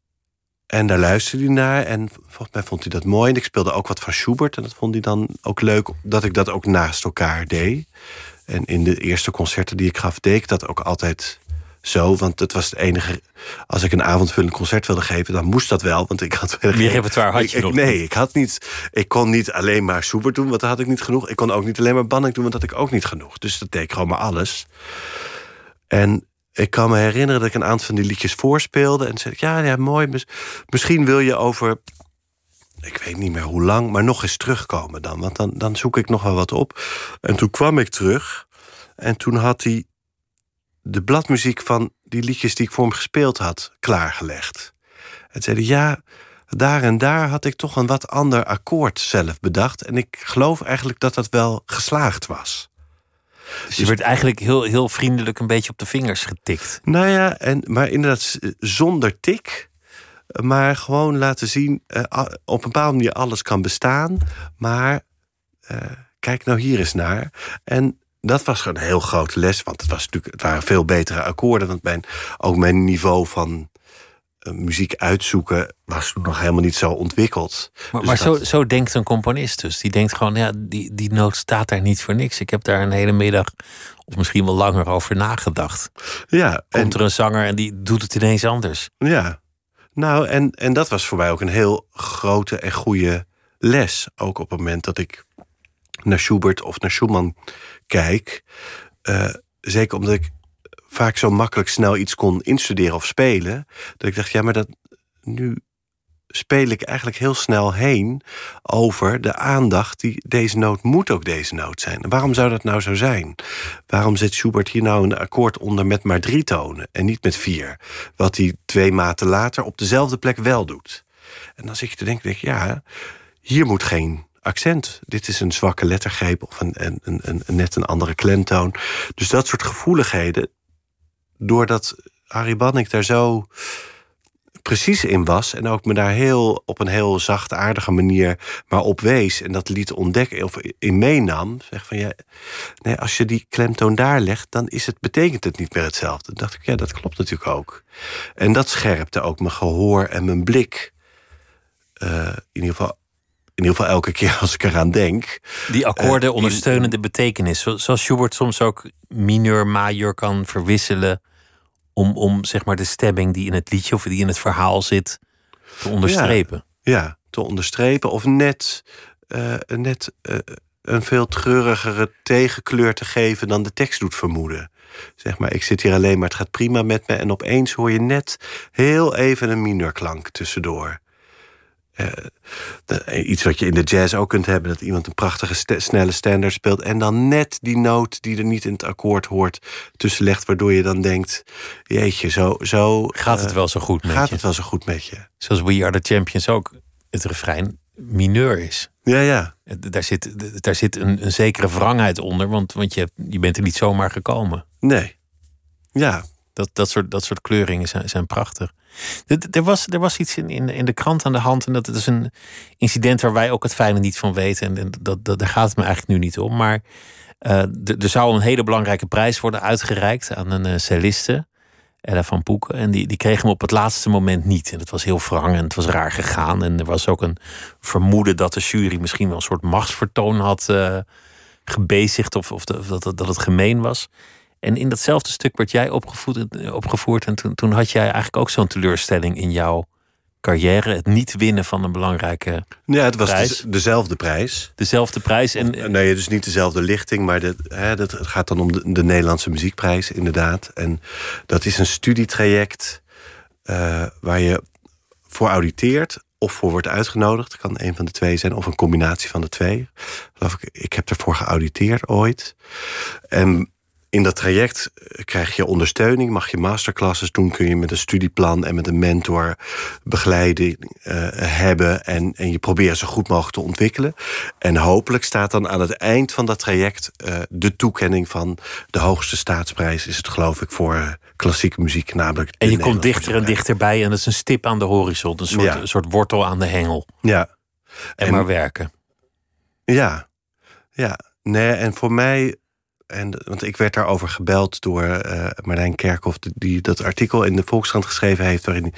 B: en daar luisterde hij naar. En volgens mij vond hij dat mooi. En ik speelde ook wat van Schubert. En dat vond hij dan ook leuk dat ik dat ook naast elkaar deed. En in de eerste concerten die ik gaf, deed ik dat ook altijd zo. Want het was het enige. Als ik een avondvullend concert wilde geven, dan moest dat wel. Want ik had.
A: Meer repertoire had je
B: ik,
A: nog
B: Nee,
A: niet.
B: ik had niet. Ik kon niet alleen maar Schubert doen, want daar had ik niet genoeg. Ik kon ook niet alleen maar Banning doen, want dat had ik ook niet genoeg. Dus dat deed ik gewoon maar alles. En ik kan me herinneren dat ik een aantal van die liedjes voorspeelde. En zei ik, ja, ja, mooi. Misschien wil je over ik weet niet meer hoe lang, maar nog eens terugkomen dan. Want dan, dan zoek ik nog wel wat op. En toen kwam ik terug. En toen had hij de bladmuziek van die liedjes die ik voor hem gespeeld had klaargelegd. En zeiden ja, daar en daar had ik toch een wat ander akkoord zelf bedacht. En ik geloof eigenlijk dat dat wel geslaagd was.
A: Dus je werd eigenlijk heel, heel vriendelijk een beetje op de vingers getikt.
B: Nou ja, en, maar inderdaad zonder tik. Maar gewoon laten zien, uh, op een bepaalde manier alles kan bestaan. Maar uh, kijk nou hier eens naar. En dat was gewoon een heel grote les. Want het, was natuurlijk, het waren veel betere akkoorden. Want mijn, ook mijn niveau van eh, muziek uitzoeken was nog helemaal niet zo ontwikkeld.
A: Maar,
B: Dus
A: maar
B: dat-
A: zo, zo denkt een componist dus. Die denkt gewoon, ja, die, die noot staat daar niet voor niks. Ik heb daar een hele middag, of misschien wel langer, over nagedacht.
B: Ja, en,
A: Komt er een zanger en die doet het ineens anders.
B: ja. Nou, en, en dat was voor mij ook een heel grote en goede les. Ook op het moment dat ik naar Schubert of naar Schumann kijk. Eh, zeker omdat ik vaak zo makkelijk snel iets kon instuderen of spelen. Dat ik dacht, ja, maar dat, nu speel ik eigenlijk heel snel heen over de aandacht die deze noot moet ook deze noot zijn. Waarom zou dat nou zo zijn? Waarom zet Schubert hier nou een akkoord onder met maar drie tonen en niet met vier? Wat hij twee maten later op dezelfde plek wel doet. En dan zit je te denken, ja, hier moet geen accent. Dit is een zwakke lettergreep of een, een, een, een- net een andere klemtoon. Dus dat soort gevoeligheden, doordat Harry Banning daar zo precies in was en ook me daar heel op een heel zachtaardige manier maar op wees en dat liet ontdekken of in meenam, zeg van ja, nee, als je die klemtoon daar legt, dan is het betekent het niet meer hetzelfde. Dan dacht ik, ja, dat klopt natuurlijk ook. En dat scherpte ook mijn gehoor en mijn blik. Eh, in ieder geval in ieder geval elke keer als ik eraan denk.
A: Die akkoorden
B: Eh,
A: ondersteunen de betekenis. Zo- Zoals Schubert soms ook mineur, major kan verwisselen. Om, om zeg maar de stemming die in het liedje of die in het verhaal zit te onderstrepen.
B: Ja, te onderstrepen of net, eh, net eh, een veel treurigere tegenkleur te geven dan de tekst doet vermoeden. Zeg maar, ik zit hier alleen, maar het gaat prima met me. En opeens hoor je net heel even een mineurklank tussendoor. Eh, de- iets wat je in de jazz ook kunt hebben: dat iemand een prachtige st- snelle standaard speelt. en dan net die noot die er niet in het akkoord hoort tussenlegt. Waardoor je dan denkt: jeetje, zo. zo
A: Gaat het
B: eh,
A: wel zo goed met
B: Gaat
A: je?
B: het wel zo goed met je?
A: Zoals We Are The Champions ook het refrein mineur is.
B: Ja, ja.
A: Het- Daar zit, daar zit een, een zekere wrangheid onder, want, want je, hebt- je bent er niet zomaar gekomen.
B: Nee. Ja,
A: Dat, dat, soort, dat soort kleuringen zijn, zijn prachtig. Er- was, er was iets in, in, in de krant aan de hand. En dat is een incident waar wij ook het fijne niet van weten. En, dat, dat, daar gaat het me eigenlijk nu niet om. Maar eh, er zou een hele belangrijke prijs worden uitgereikt aan een uh, celliste. Ella van Poeken. En die, die kreeg hem op het laatste moment niet. En het was heel wrang en het was raar gegaan. En er was ook een vermoeden dat de jury misschien wel een soort machtsvertoon had uh, gebezigd. Of, of dat, dat het gemeen was. En in datzelfde stuk werd jij opgevoed, opgevoerd. En toen, toen had jij eigenlijk ook zo'n teleurstelling in jouw carrière. Het niet winnen van een belangrijke
B: Ja, het was
A: prijs.
B: de, dezelfde prijs.
A: Dezelfde prijs. En,
B: nee, dus niet dezelfde lichting, maar dat, hè, dat, het gaat dan om de, de Nederlandse muziekprijs, inderdaad. En dat is een studietraject uh, waar je voor auditeert of voor wordt uitgenodigd. Het kan een van de twee zijn, of een combinatie van de twee. Geloof ik, ik heb ervoor geauditeerd ooit. En in dat traject krijg je ondersteuning, mag je masterclasses doen, kun je met een studieplan en met een mentor begeleiding uh, hebben en, en je probeert zo goed mogelijk te ontwikkelen. En hopelijk staat dan aan het eind van dat traject uh, de toekenning van de hoogste staatsprijs, is het geloof ik, voor klassieke muziek, namelijk.
A: En je komt dichter en dichterbij en dat is een stip aan de horizon, een soort,
B: Ja.
A: een soort wortel aan de hengel.
B: Ja.
A: En, en maar werken.
B: Ja, ja. Nee, en voor mij en, want ik werd daarover gebeld door uh, Marlijn Kerkhoff, die dat artikel in de Volkskrant geschreven heeft, waarin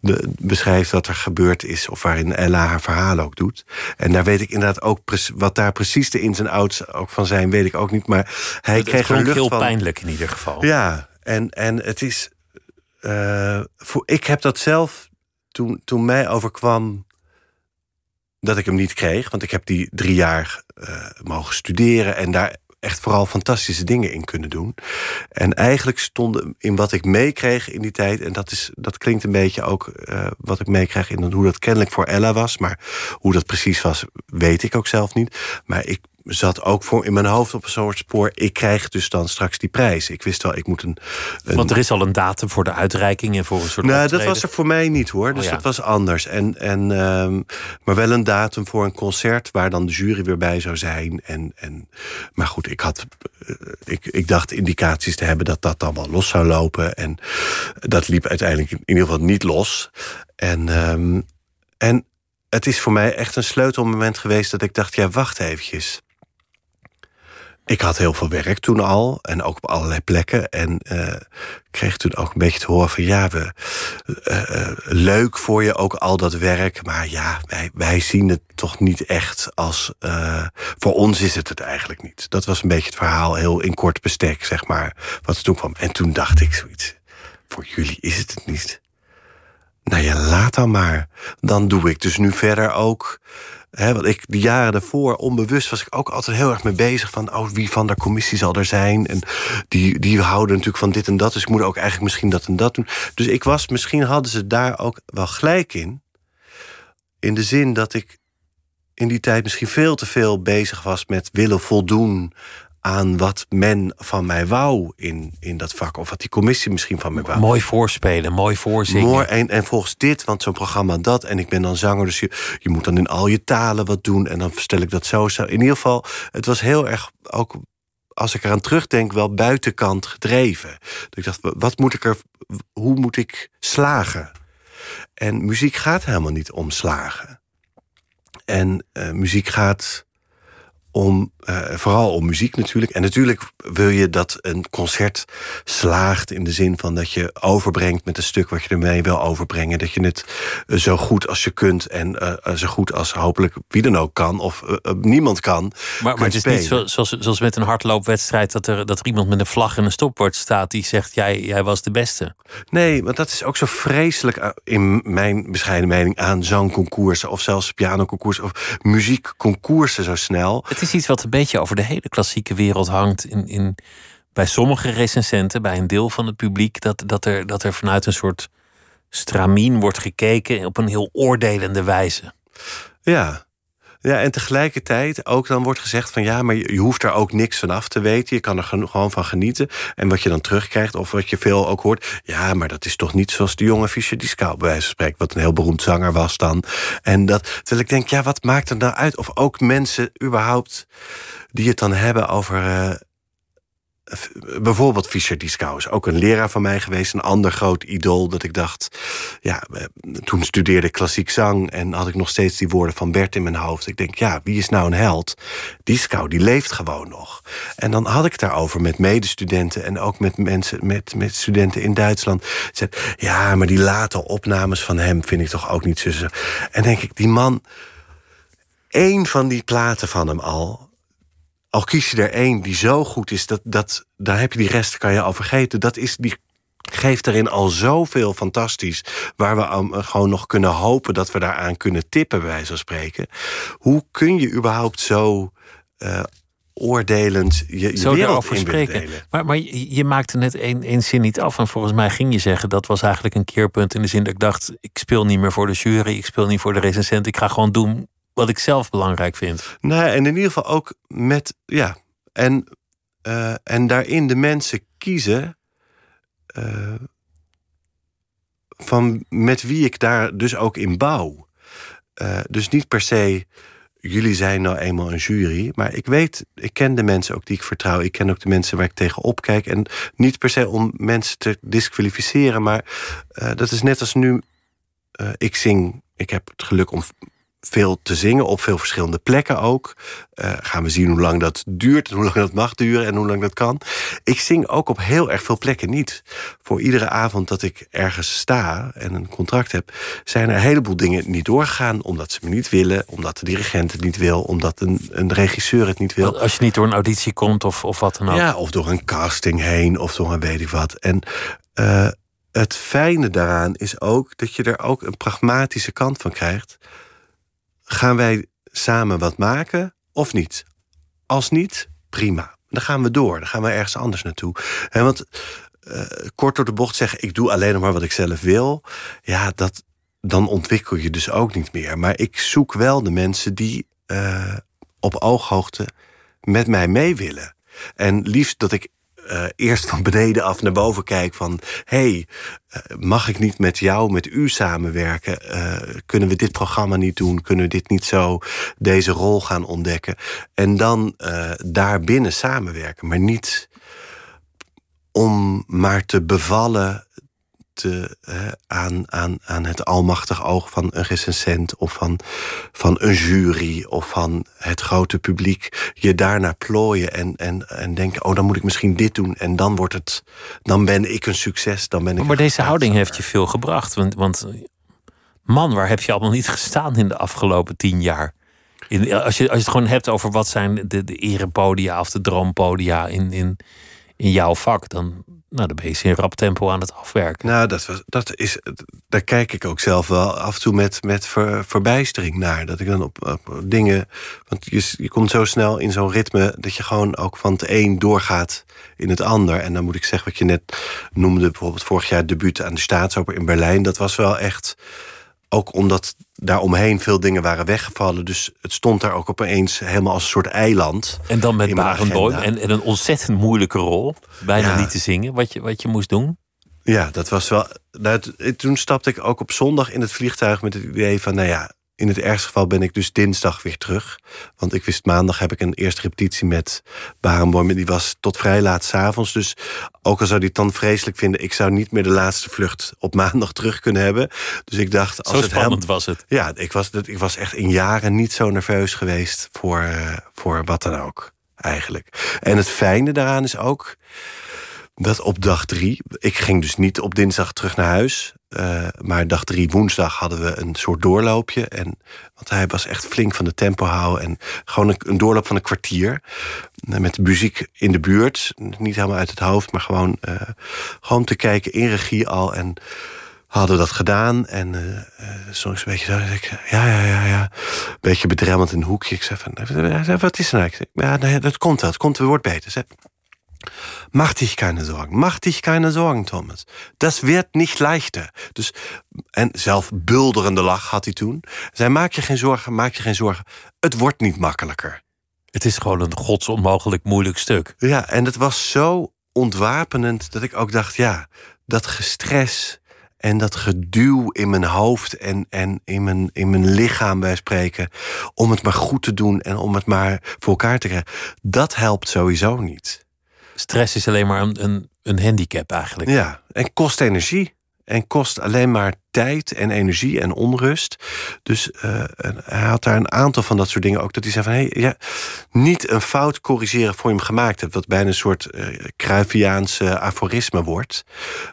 B: hij beschrijft wat er gebeurd is, of waarin Ella haar verhaal ook doet. En daar weet ik inderdaad ook wat daar precies de ins en outs ook van zijn, weet ik ook niet. Maar hij
A: het,
B: kreeg
A: het
B: lucht
A: heel
B: van.
A: pijnlijk in ieder geval.
B: Ja, en, en het is. Uh, voor, ik heb dat zelf toen, toen mij overkwam dat ik hem niet kreeg, want ik heb die drie jaar uh, mogen studeren en daar echt vooral fantastische dingen in kunnen doen. En eigenlijk stonden in wat ik meekreeg in die tijd, en dat, is, dat klinkt een beetje ook uh, wat ik meekreeg in hoe dat kennelijk voor Ella was, maar hoe dat precies was, weet ik ook zelf niet. Maar ik zat ook voor in mijn hoofd op een soort spoor. Ik krijg dus dan straks die prijs. Ik wist wel, ik moet een. een...
A: Want er is al een datum voor de uitreiking en voor een soort.
B: Nou,
A: optreden.
B: dat was er voor mij niet hoor. Dus
A: oh, ja.
B: dat was anders. En, en, um, maar wel een datum voor een concert waar dan de jury weer bij zou zijn. En, en, maar goed, ik had. Uh, ik, ik dacht indicaties te hebben dat dat dan wel los zou lopen. En dat liep uiteindelijk in ieder geval niet los. En, um, en het is voor mij echt een sleutelmoment geweest dat ik dacht: ja, wacht eventjes ik had heel veel werk toen al. En ook op allerlei plekken. En uh, kreeg toen ook een beetje te horen van... ja, we, uh, leuk voor je ook al dat werk. Maar ja, wij, wij zien het toch niet echt als... voor ons is het het eigenlijk niet. Dat was een beetje het verhaal, heel in kort bestek, zeg maar. Wat toen kwam. En toen dacht ik zoiets... voor jullie is het het niet. Nou ja, laat dan maar. Dan doe ik dus nu verder ook Want ik, de jaren daarvoor, onbewust, was ik ook altijd heel erg mee bezig. Van oh, wie van de commissie zal er zijn? En die, die houden natuurlijk van dit en dat. Dus ik moet ook eigenlijk misschien dat en dat doen. Dus ik was, misschien hadden ze daar ook wel gelijk in. In de zin dat ik in die tijd misschien veel te veel bezig was met willen voldoen aan wat men van mij wou in, in dat vak. Of wat die commissie misschien van mij wou.
A: Mooi voorspelen, mooi voorzingen. Mooi,
B: en, en volgens dit, want zo'n programma dat. En ik ben dan zanger, dus je, je moet dan in al je talen wat doen. En dan stel ik dat zo. zo. In ieder geval, het was heel erg ook als ik eraan terugdenk, wel buitenkant gedreven. Dat ik dacht, wat moet ik er, hoe moet ik slagen? En muziek gaat helemaal niet om slagen. En uh, muziek gaat om, uh, vooral om muziek natuurlijk. En natuurlijk wil je dat een concert slaagt in de zin van dat je overbrengt met een stuk wat je ermee wil overbrengen. Dat je het uh, zo goed als je kunt en uh, zo goed als hopelijk wie dan ook kan of niemand kan.
A: Maar, maar het is
B: spelen.
A: niet zo, zoals, zoals met een hardloopwedstrijd dat er, dat er iemand met een vlag en een stopwoord staat die zegt jij, jij was de beste.
B: Nee, want dat is ook zo vreselijk in mijn bescheiden mening aan zangconcoursen of zelfs pianoconcoursen of muziekconcoursen zo snel
A: is iets wat een beetje over de hele klassieke wereld hangt. In, in, bij sommige recensenten, bij een deel van het publiek, dat, dat, er, dat er vanuit een soort stramien wordt gekeken op een heel oordelende wijze.
B: Ja, ja, en tegelijkertijd ook dan wordt gezegd van ja, maar je, hoeft er ook niks van af te weten. Je kan er gewoon van genieten. En wat je dan terugkrijgt, of wat je veel ook hoort, ja, maar dat is toch niet zoals de jonge Fischer Discount bij wijze van spreken, wat een heel beroemd zanger was dan. En dat, terwijl ik denk, ja, wat maakt er nou uit? Of ook mensen überhaupt die het dan hebben over. Uh, bijvoorbeeld Fischer is ook een leraar van mij geweest. Een ander groot idool dat ik dacht... ja, eh, toen studeerde ik klassiek zang... en had ik nog steeds die woorden van Bert in mijn hoofd. Ik denk, ja, wie is nou een held? Dieskau, die leeft gewoon nog. En dan had ik daarover met medestudenten... en ook met mensen, met, met studenten in Duitsland. Zei, ja, maar die late opnames van hem vind ik toch ook niet zo... En denk ik, die man... één van die platen van hem al al kies je er één die zo goed is, dat, dat, daar heb je die rest kan je al vergeten. Dat is, die geeft erin al zoveel fantastisch. Waar we um, gewoon nog kunnen hopen dat we daaraan kunnen tippen, bij wijze van spreken. Hoe kun je überhaupt zo uh, oordelend je, je
A: zo
B: wereld
A: spreken. Maar, maar je maakte net één, één zin niet af. En volgens mij ging je zeggen dat was eigenlijk een keerpunt in de zin dat ik dacht: ik speel niet meer voor de jury, ik speel niet voor de recensent, ik ga gewoon doen wat ik zelf belangrijk vind.
B: Nou, en in ieder geval ook met, ja, en, uh, en daarin de mensen kiezen uh, van met wie ik daar dus ook in bouw. Uh, dus niet per se, jullie zijn nou eenmaal een jury, maar ik weet, ik ken de mensen ook die ik vertrouw. Ik ken ook de mensen waar ik tegenop kijk. En niet per se om mensen te disqualificeren, maar dat is net als nu. ik zing, ik heb het geluk om veel te zingen op veel verschillende plekken ook. Uh, gaan we zien hoe lang dat duurt en hoe lang dat mag duren en hoe lang dat kan. Ik zing ook op heel erg veel plekken niet. Voor iedere avond dat ik ergens sta en een contract heb, zijn er een heleboel dingen niet doorgegaan. Omdat ze me niet willen, omdat de dirigent het niet wil, omdat een, een regisseur het niet wil.
A: Als je niet door een auditie komt of, of wat dan ook.
B: Ja, of door een casting heen of door een weet ik wat. En uh, het fijne daaraan is ook dat je er ook een pragmatische kant van krijgt gaan wij samen wat maken of niet? Als niet, prima. Dan gaan we door. Dan gaan we ergens anders naartoe. He, want uh, kort door de bocht zeggen: ik doe alleen maar wat ik zelf wil. Ja, dat, dan ontwikkel je dus ook niet meer. Maar ik zoek wel de mensen die uh, op ooghoogte met mij mee willen. En liefst dat ik uh, eerst van beneden af naar boven kijk van... hey, uh, mag ik niet met jou, met u samenwerken? Uh, kunnen we dit programma niet doen? Kunnen we dit niet zo, deze rol gaan ontdekken? En dan daarbinnen samenwerken, maar niet om maar te bevallen te, eh, aan, aan, aan het almachtig oog van een recensent of van, van een jury of van het grote publiek. Je daarna plooien en, en, en denken: oh, dan moet ik misschien dit doen. En dan wordt het, dan ben ik een succes. Dan ben ik
A: maar deze houding heeft je veel gebracht. Want, want man, waar heb je allemaal niet gestaan in de afgelopen tien jaar? In, als, je, als je het gewoon hebt over wat zijn de, de erepodia of de droompodia in, in, in jouw vak, dan, nou, dan ben je in rap tempo aan het afwerken.
B: Nou, dat, was, dat is, daar kijk ik ook zelf wel af en toe met, met ver, verbijstering naar. Dat ik dan op, op dingen. Want je, je komt zo snel in zo'n ritme dat je gewoon ook van het een doorgaat in het ander. En dan moet ik zeggen wat je net noemde, bijvoorbeeld vorig jaar debuut aan de Staatsoper in Berlijn. Dat was wel echt ook omdat daar omheen veel dingen waren weggevallen. Dus het stond daar ook opeens helemaal als een soort eiland.
A: En dan met Barenboim en, en een ontzettend moeilijke rol. Bijna niet te zingen, wat je, wat je moest doen.
B: Ja, dat was wel. Toen stapte ik ook op zondag in het vliegtuig met het idee van, nou ja, in het ergste geval ben ik dus dinsdag weer terug. Want ik wist maandag heb ik een eerste repetitie met Barenboim. En die was tot vrij laat s'avonds. Dus ook al zou die het dan vreselijk vinden... ik zou niet meer de laatste vlucht op maandag terug kunnen hebben. Dus ik dacht...
A: Als zo spannend was het.
B: Ja, ik was, ik was echt in jaren niet zo nerveus geweest... voor, uh, voor wat dan ook, eigenlijk. En het fijne daaraan is ook dat op dag drie, ik ging dus niet op dinsdag terug naar huis. Uh, maar dag drie, woensdag, hadden we een soort doorloopje. En, want hij was echt flink van de tempo houden. En gewoon een, doorloop van een kwartier. Uh, met muziek in de buurt. Niet helemaal uit het hoofd, maar gewoon, uh, gewoon te kijken in regie al. En hadden dat gedaan. En soms een beetje zo. Ik, ja, ja, ja, ja. Een beetje bedremmeld in een hoekje. Ik zei wat is er nou? Ik zei, ja, nee, dat komt wel. Het komt, het wordt beter. Zei, Mach dich keine Sorgen. Mach dich keine Sorgen, Thomas. Das wird nicht leichter. Dus, en zelf bulderende lach had hij toen. Zij maak je geen zorgen, maak je geen zorgen. Het wordt niet makkelijker.
A: Het is gewoon een godsonmogelijk moeilijk stuk.
B: Ja, en het was zo ontwapenend dat ik ook dacht: ja, dat gestres en dat geduw in mijn hoofd en, en in, mijn, in mijn lichaam bij spreken. om het maar goed te doen en om het maar voor elkaar te krijgen. dat helpt sowieso niet.
A: Stress is alleen maar een, een, handicap eigenlijk.
B: Ja, en kost energie. En kost alleen maar tijd en energie en onrust. Dus uh, hij had daar een aantal van dat soort dingen ook. Dat hij zei van, hey, ja, niet een fout corrigeren voor je hem gemaakt hebt. Wat bijna een soort uh, aforisme wordt.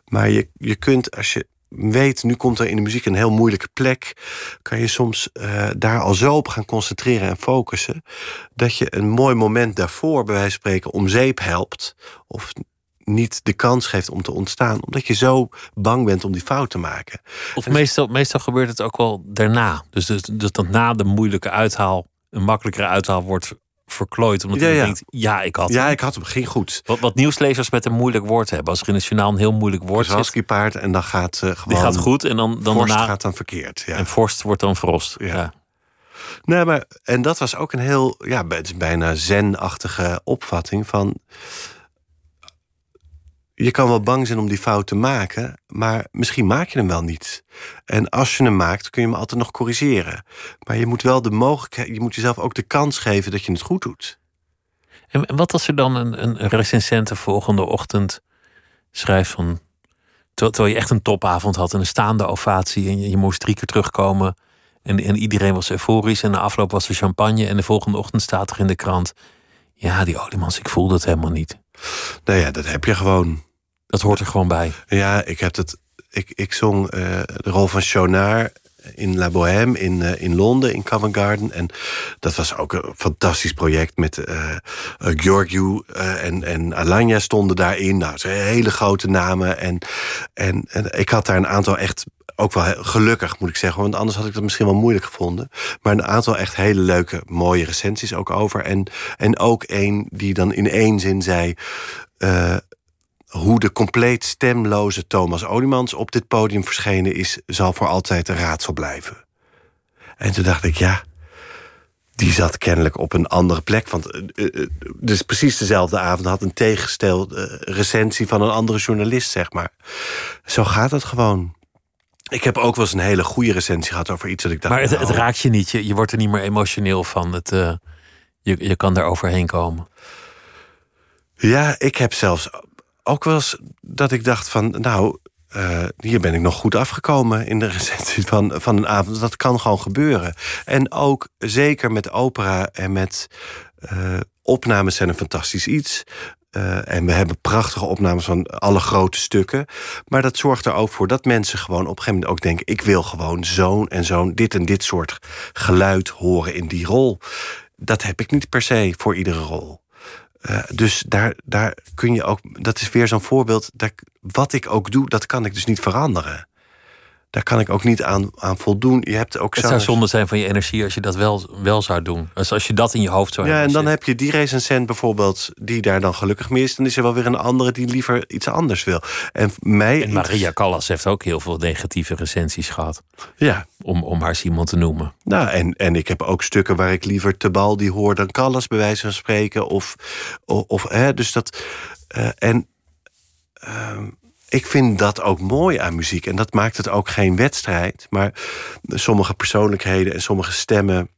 B: Maar je, je kunt, als je weet, nu komt er in de muziek een heel moeilijke plek, kan je soms uh, daar al zo op gaan concentreren en focussen, dat je een mooi moment daarvoor, bij wijze van spreken, om zeep helpt. Of niet de kans geeft om te ontstaan, omdat je zo bang bent om die fout te maken.
A: Of meestal, meestal gebeurt het ook wel daarna. Dus, dus, dus dat na de moeilijke uithaal een makkelijkere uithaal wordt verklooid. Omdat ja, je denkt, ja, ik had
B: Ja, ik had hem. Ging goed.
A: Wat, wat nieuwslezers met een moeilijk woord hebben. Als er in het journaal een heel moeilijk woord
B: zit. paard en dan gaat uh, gewoon...
A: Die gaat goed en dan, dan
B: vorst gaat dan verkeerd. Ja.
A: En vorst wordt dan frost. Ja.
B: Nee, maar... En dat was ook een heel... Ja, het is bijna zen-achtige opvatting van je kan wel bang zijn om die fout te maken, maar misschien maak je hem wel niet. En als je hem maakt, kun je hem altijd nog corrigeren. Maar je moet wel de mogelijkheid, je moet jezelf ook de kans geven dat je het goed doet.
A: En wat als er dan een, een recensent de volgende ochtend schrijft van. Terwijl je echt een topavond had en een staande ovatie en je, je moest drie keer terugkomen. En, en iedereen was euforisch en de afloop was er champagne. En de volgende ochtend staat er in de krant. Ja, die oliemans, ik voelde het helemaal niet.
B: Nou ja, dat heb je gewoon.
A: Dat hoort er gewoon bij.
B: Ja, ik heb het. Ik, ik zong uh, de rol van Chonard in La Bohème in, uh, in Londen, in Covent Garden. En dat was ook een fantastisch project met uh, Georgiou en, en Alanya stonden daarin. Nou, ze hele grote namen. En, en, en ik had daar een aantal echt ook wel gelukkig, moet ik zeggen. Want anders had ik dat misschien wel moeilijk gevonden. Maar een aantal echt hele leuke, mooie recensies ook over. En, en ook één die dan in één zin zei... Uh, hoe de compleet stemloze Thomas Olimans op dit podium verschenen is, zal voor altijd een raadsel blijven. En toen dacht ik, ja, die zat kennelijk op een andere plek. Want uh, dus precies dezelfde avond had een tegengestelde recensie van een andere journalist, zeg maar. Zo gaat het gewoon. Ik heb ook wel eens een hele goede recensie gehad over iets dat ik dacht.
A: Maar het, het nou, raakt je niet. Je, je wordt er niet meer emotioneel van. Het, je, je kan daar overheen komen.
B: Ja, ik heb zelfs ook wel eens dat ik dacht van, nou,
D: eh, hier ben ik nog goed afgekomen in de recensie van, van een avond. Dat kan gewoon gebeuren. En ook zeker met opera en met uh, opnames zijn een fantastisch iets. Uh, en we hebben prachtige opnames van alle grote stukken. Maar dat zorgt er ook voor dat mensen gewoon op een gegeven moment ook denken: ik wil gewoon zo'n en zo'n, dit en dit soort geluid horen in die rol. Dat heb ik niet per se voor iedere rol. Uh, dus daar, daar kun je ook, dat is weer zo'n voorbeeld. Dat, wat ik ook doe, dat kan ik dus niet veranderen daar kan ik ook niet aan, aan voldoen. Je hebt ook
A: het zou zonde zijn van je energie als je dat wel, wel zou doen. Dus als je dat in je hoofd zou hebben.
D: Ja, en dan heb je die recensent bijvoorbeeld die daar dan gelukkig mee is. Dan is er wel weer een andere die liever iets anders wil. En, mij
A: en Maria Callas heeft ook heel veel negatieve recensies gehad.
D: Ja.
A: Om, om haar Simon te noemen.
D: Nou, en, en ik heb ook stukken waar ik liever Tebaldi hoor dan Callas, bij wijze van spreken. Of, of, hè, dus dat. Uh, en. Uh, ik vind dat ook mooi aan muziek. En dat maakt het ook geen wedstrijd. Maar sommige persoonlijkheden en sommige stemmen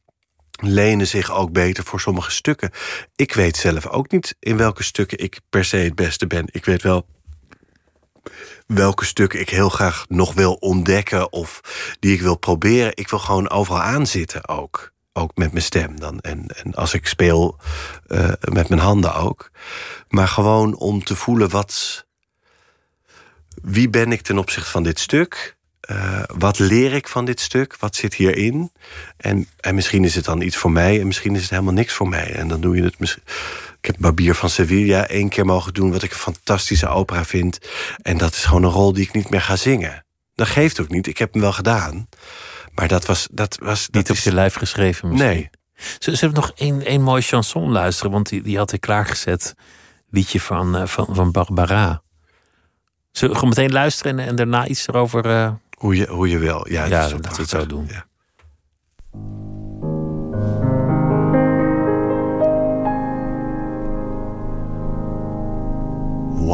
D: lenen zich ook beter voor sommige stukken. Ik weet zelf ook niet in welke stukken ik per se het beste ben. Ik weet wel welke stukken ik heel graag nog wil ontdekken of die ik wil proberen. Ik wil gewoon overal aanzitten ook. Ook met mijn stem dan. En, en als ik speel, uh, met mijn handen ook. Maar gewoon om te voelen wat, wie ben ik ten opzichte van dit stuk? Uh, wat leer ik van dit stuk? Wat zit hierin? En, en misschien is het dan iets voor mij en misschien is het helemaal niks voor mij. En dan doe je het misschien. Ik heb Barbier van Sevilla één keer mogen doen, wat ik een fantastische opera vind. En dat is gewoon een rol die ik niet meer ga zingen. Dat geeft ook niet. Ik heb hem wel gedaan. Maar dat was. Dat was
A: niet
D: dat
A: op je lijf geschreven misschien.
D: Nee.
A: Zullen we nog één, één mooie chanson luisteren? Want die, die had ik klaargezet. Liedje van, uh, van, van Barbara. Zullen we meteen luisteren en, en daarna iets erover... Uh...
D: Hoe, je, hoe je wil. Ja,
A: ja dat we het zo doen.
D: Ja.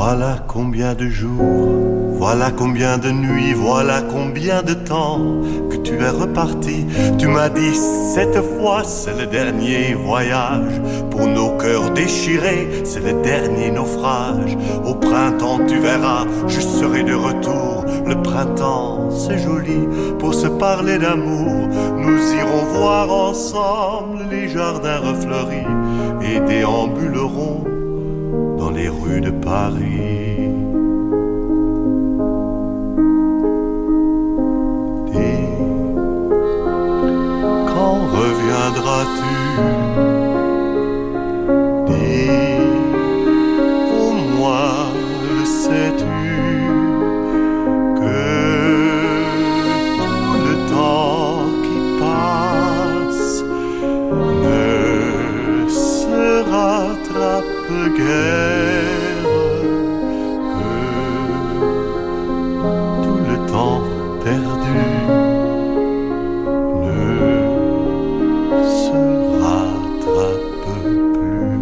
B: Voilà combien de jours, voilà combien de nuits, voilà combien de temps que tu es reparti. Tu m'as dit cette fois c'est le dernier voyage. Pour nos cœurs déchirés, c'est le dernier naufrage. Au printemps tu verras, je serai de retour. Le printemps c'est joli pour se parler d'amour. Nous irons voir ensemble les jardins refleuris et déambulerons dans les rues de Paris. Dis, quand reviendras-tu? Dis, au moins le sais-tu? Que tout le temps perdu ne se rattrape plus.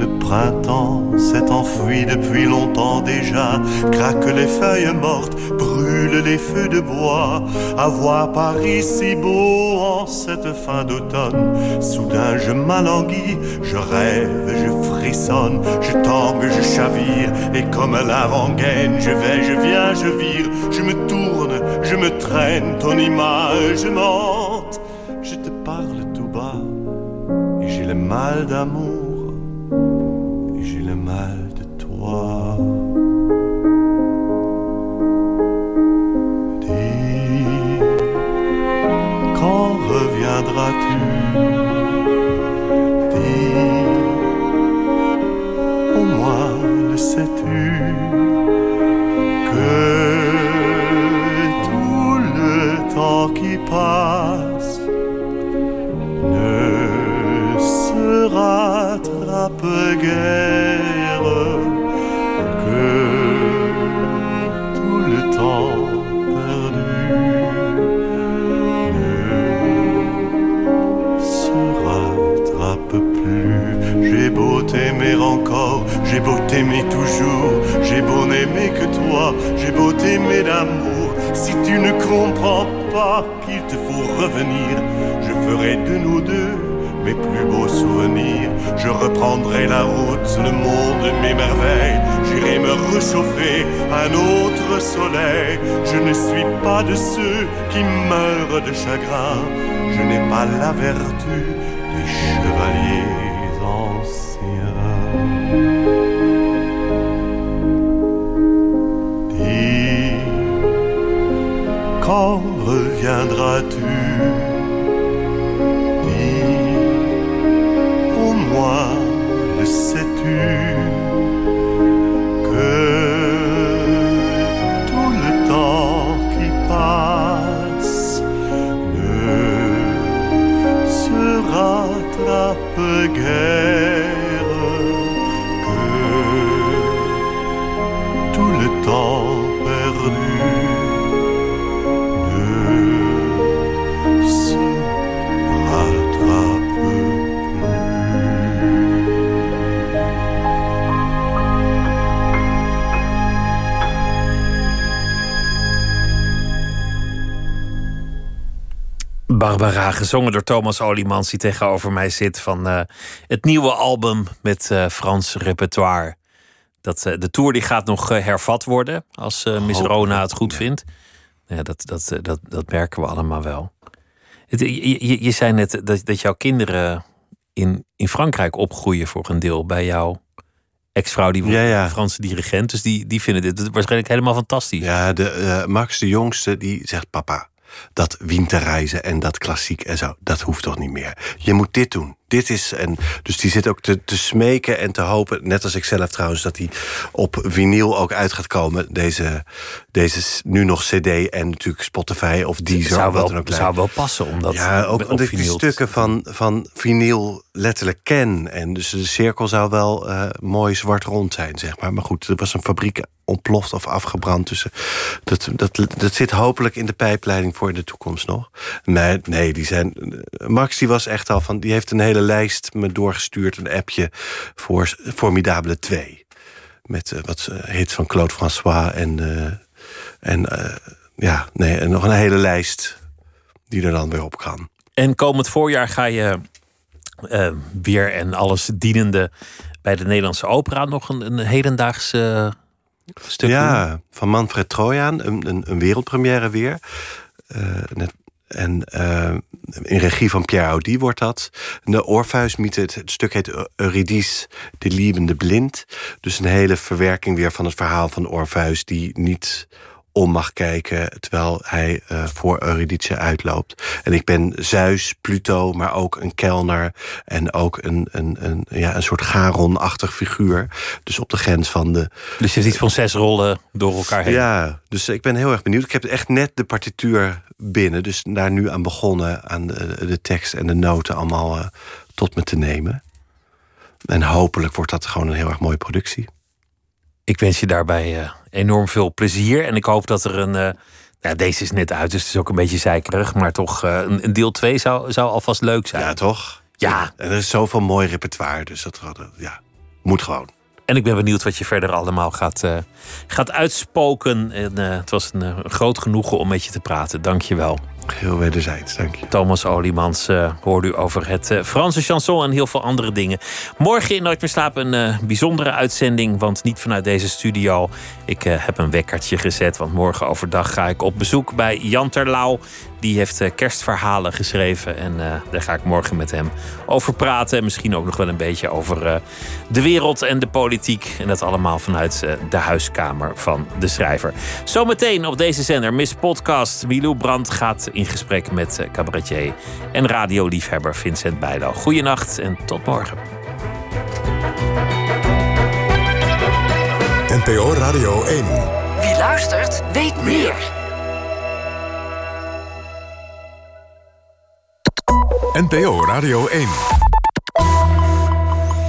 B: Le printemps s'est enfui depuis longtemps déjà, craque les feuilles mortes, brûle les feux de bois. À Paris si beau en cette fin d'automne, soudain je m'alanguis, je rêve, je frissonne, je tangue, je chavire, et comme la rengaine, je vais, je viens, je vire, je me tourne, je me traîne, ton image mente. Je te parle tout bas, et j'ai le mal d'amour,
A: Gezongen door Thomas Olimans, die tegenover mij zit van uh, het nieuwe album met uh, Frans repertoire. Dat, uh, de tour die gaat nog hervat worden, als Miss Rona het goed vindt. Ja, dat, dat, dat, dat merken we allemaal wel. Het, je, je, je, zei net dat, dat jouw kinderen in, in Frankrijk opgroeien voor een deel bij jouw ex-vrouw, die ja, ja. Franse dirigent. Dus die, die vinden dit waarschijnlijk helemaal fantastisch.
B: Ja, de, Max, de jongste, die zegt: Papa, dat winterreizen en dat klassiek en zo. Dat hoeft toch niet meer. Je moet dit doen dit is. En dus die zit ook te, te smeken en te hopen, net als ik zelf trouwens, dat die op vinyl ook uit gaat komen. Deze, deze nu nog CD en natuurlijk Spotify of Deezer.
A: Zou
B: wel,
A: dan ook zou wel passen, omdat
B: ja, ook omdat ik die stukken van, van vinyl letterlijk ken. En dus de cirkel zou wel uh, mooi zwart rond zijn, zeg maar. Maar goed, er was een fabriek ontploft of afgebrand. Dus eh, dat, dat, dat zit hopelijk in de pijpleiding voor de toekomst nog. Nee, nee die zijn. Max die was echt al van. Die heeft een hele lijst me doorgestuurd, een appje voor Formidabele 2. Met uh, wat hits van Claude François en, uh, en uh, ja, nee, en nog een hele lijst die er dan weer op kan.
A: En komend voorjaar ga je weer en alles dienende bij de Nederlandse Opera nog een, een hedendaagse stuk
B: Ja, doen? van Manfred Trojan, een, een, een wereldpremière weer. net en uh, in regie van Pierre Audi wordt dat. De Orpheusmythe, het, het stuk heet Eurydice, de lievende blind. Dus een hele verwerking weer van het verhaal van Orpheus... die niet om mag kijken terwijl hij uh, voor Eurydice uitloopt. En ik ben Zeus, Pluto, maar ook een kelner en ook een, een, een, ja, een soort Charon-achtig figuur. Dus op de grens van de.
A: Dus je ziet van zes rollen door elkaar heen.
B: Ja, dus ik ben heel erg benieuwd. Ik heb echt net de partituur binnen, dus daar nu aan begonnen aan de, de tekst en de noten allemaal uh, tot me te nemen. En hopelijk wordt dat gewoon een heel erg mooie productie.
A: Ik wens je daarbij uh, enorm veel plezier. En ik hoop dat er een. Uh, nou, deze is net uit, dus het is ook een beetje zeikerig. Maar toch, uh, een, een, deel 2 zou, zou alvast leuk zijn.
B: Ja, toch?
A: Ja.
B: En er is zoveel mooi repertoire, dus dat ja, moet gewoon.
A: En ik ben benieuwd wat je verder allemaal gaat, uh, gaat uitspoken. En, het was een groot genoegen om met je te praten. Dank je wel.
B: Heel wederzijds, dank je.
A: Thomas Oliemans uh, hoorde u over het uh, Franse chanson en heel veel andere dingen. Morgen in Nooit meer slapen een uh, bijzondere uitzending, want niet vanuit deze studio. Ik heb een wekkertje gezet, want morgen overdag ga ik op bezoek bij Jan Terlouw. Die heeft kerstverhalen geschreven en daar ga ik morgen met hem over praten. En misschien ook nog wel een beetje over de wereld en de politiek. En dat allemaal vanuit de huiskamer van de schrijver. Zometeen op deze zender Miss Podcast. Milou Brandt gaat in gesprek met cabaretier en radioliefhebber Vincent Bijlo. Goedenacht en tot morgen.
E: NPO Radio 1.
F: Wie luistert, weet meer.
E: NPO Radio 1.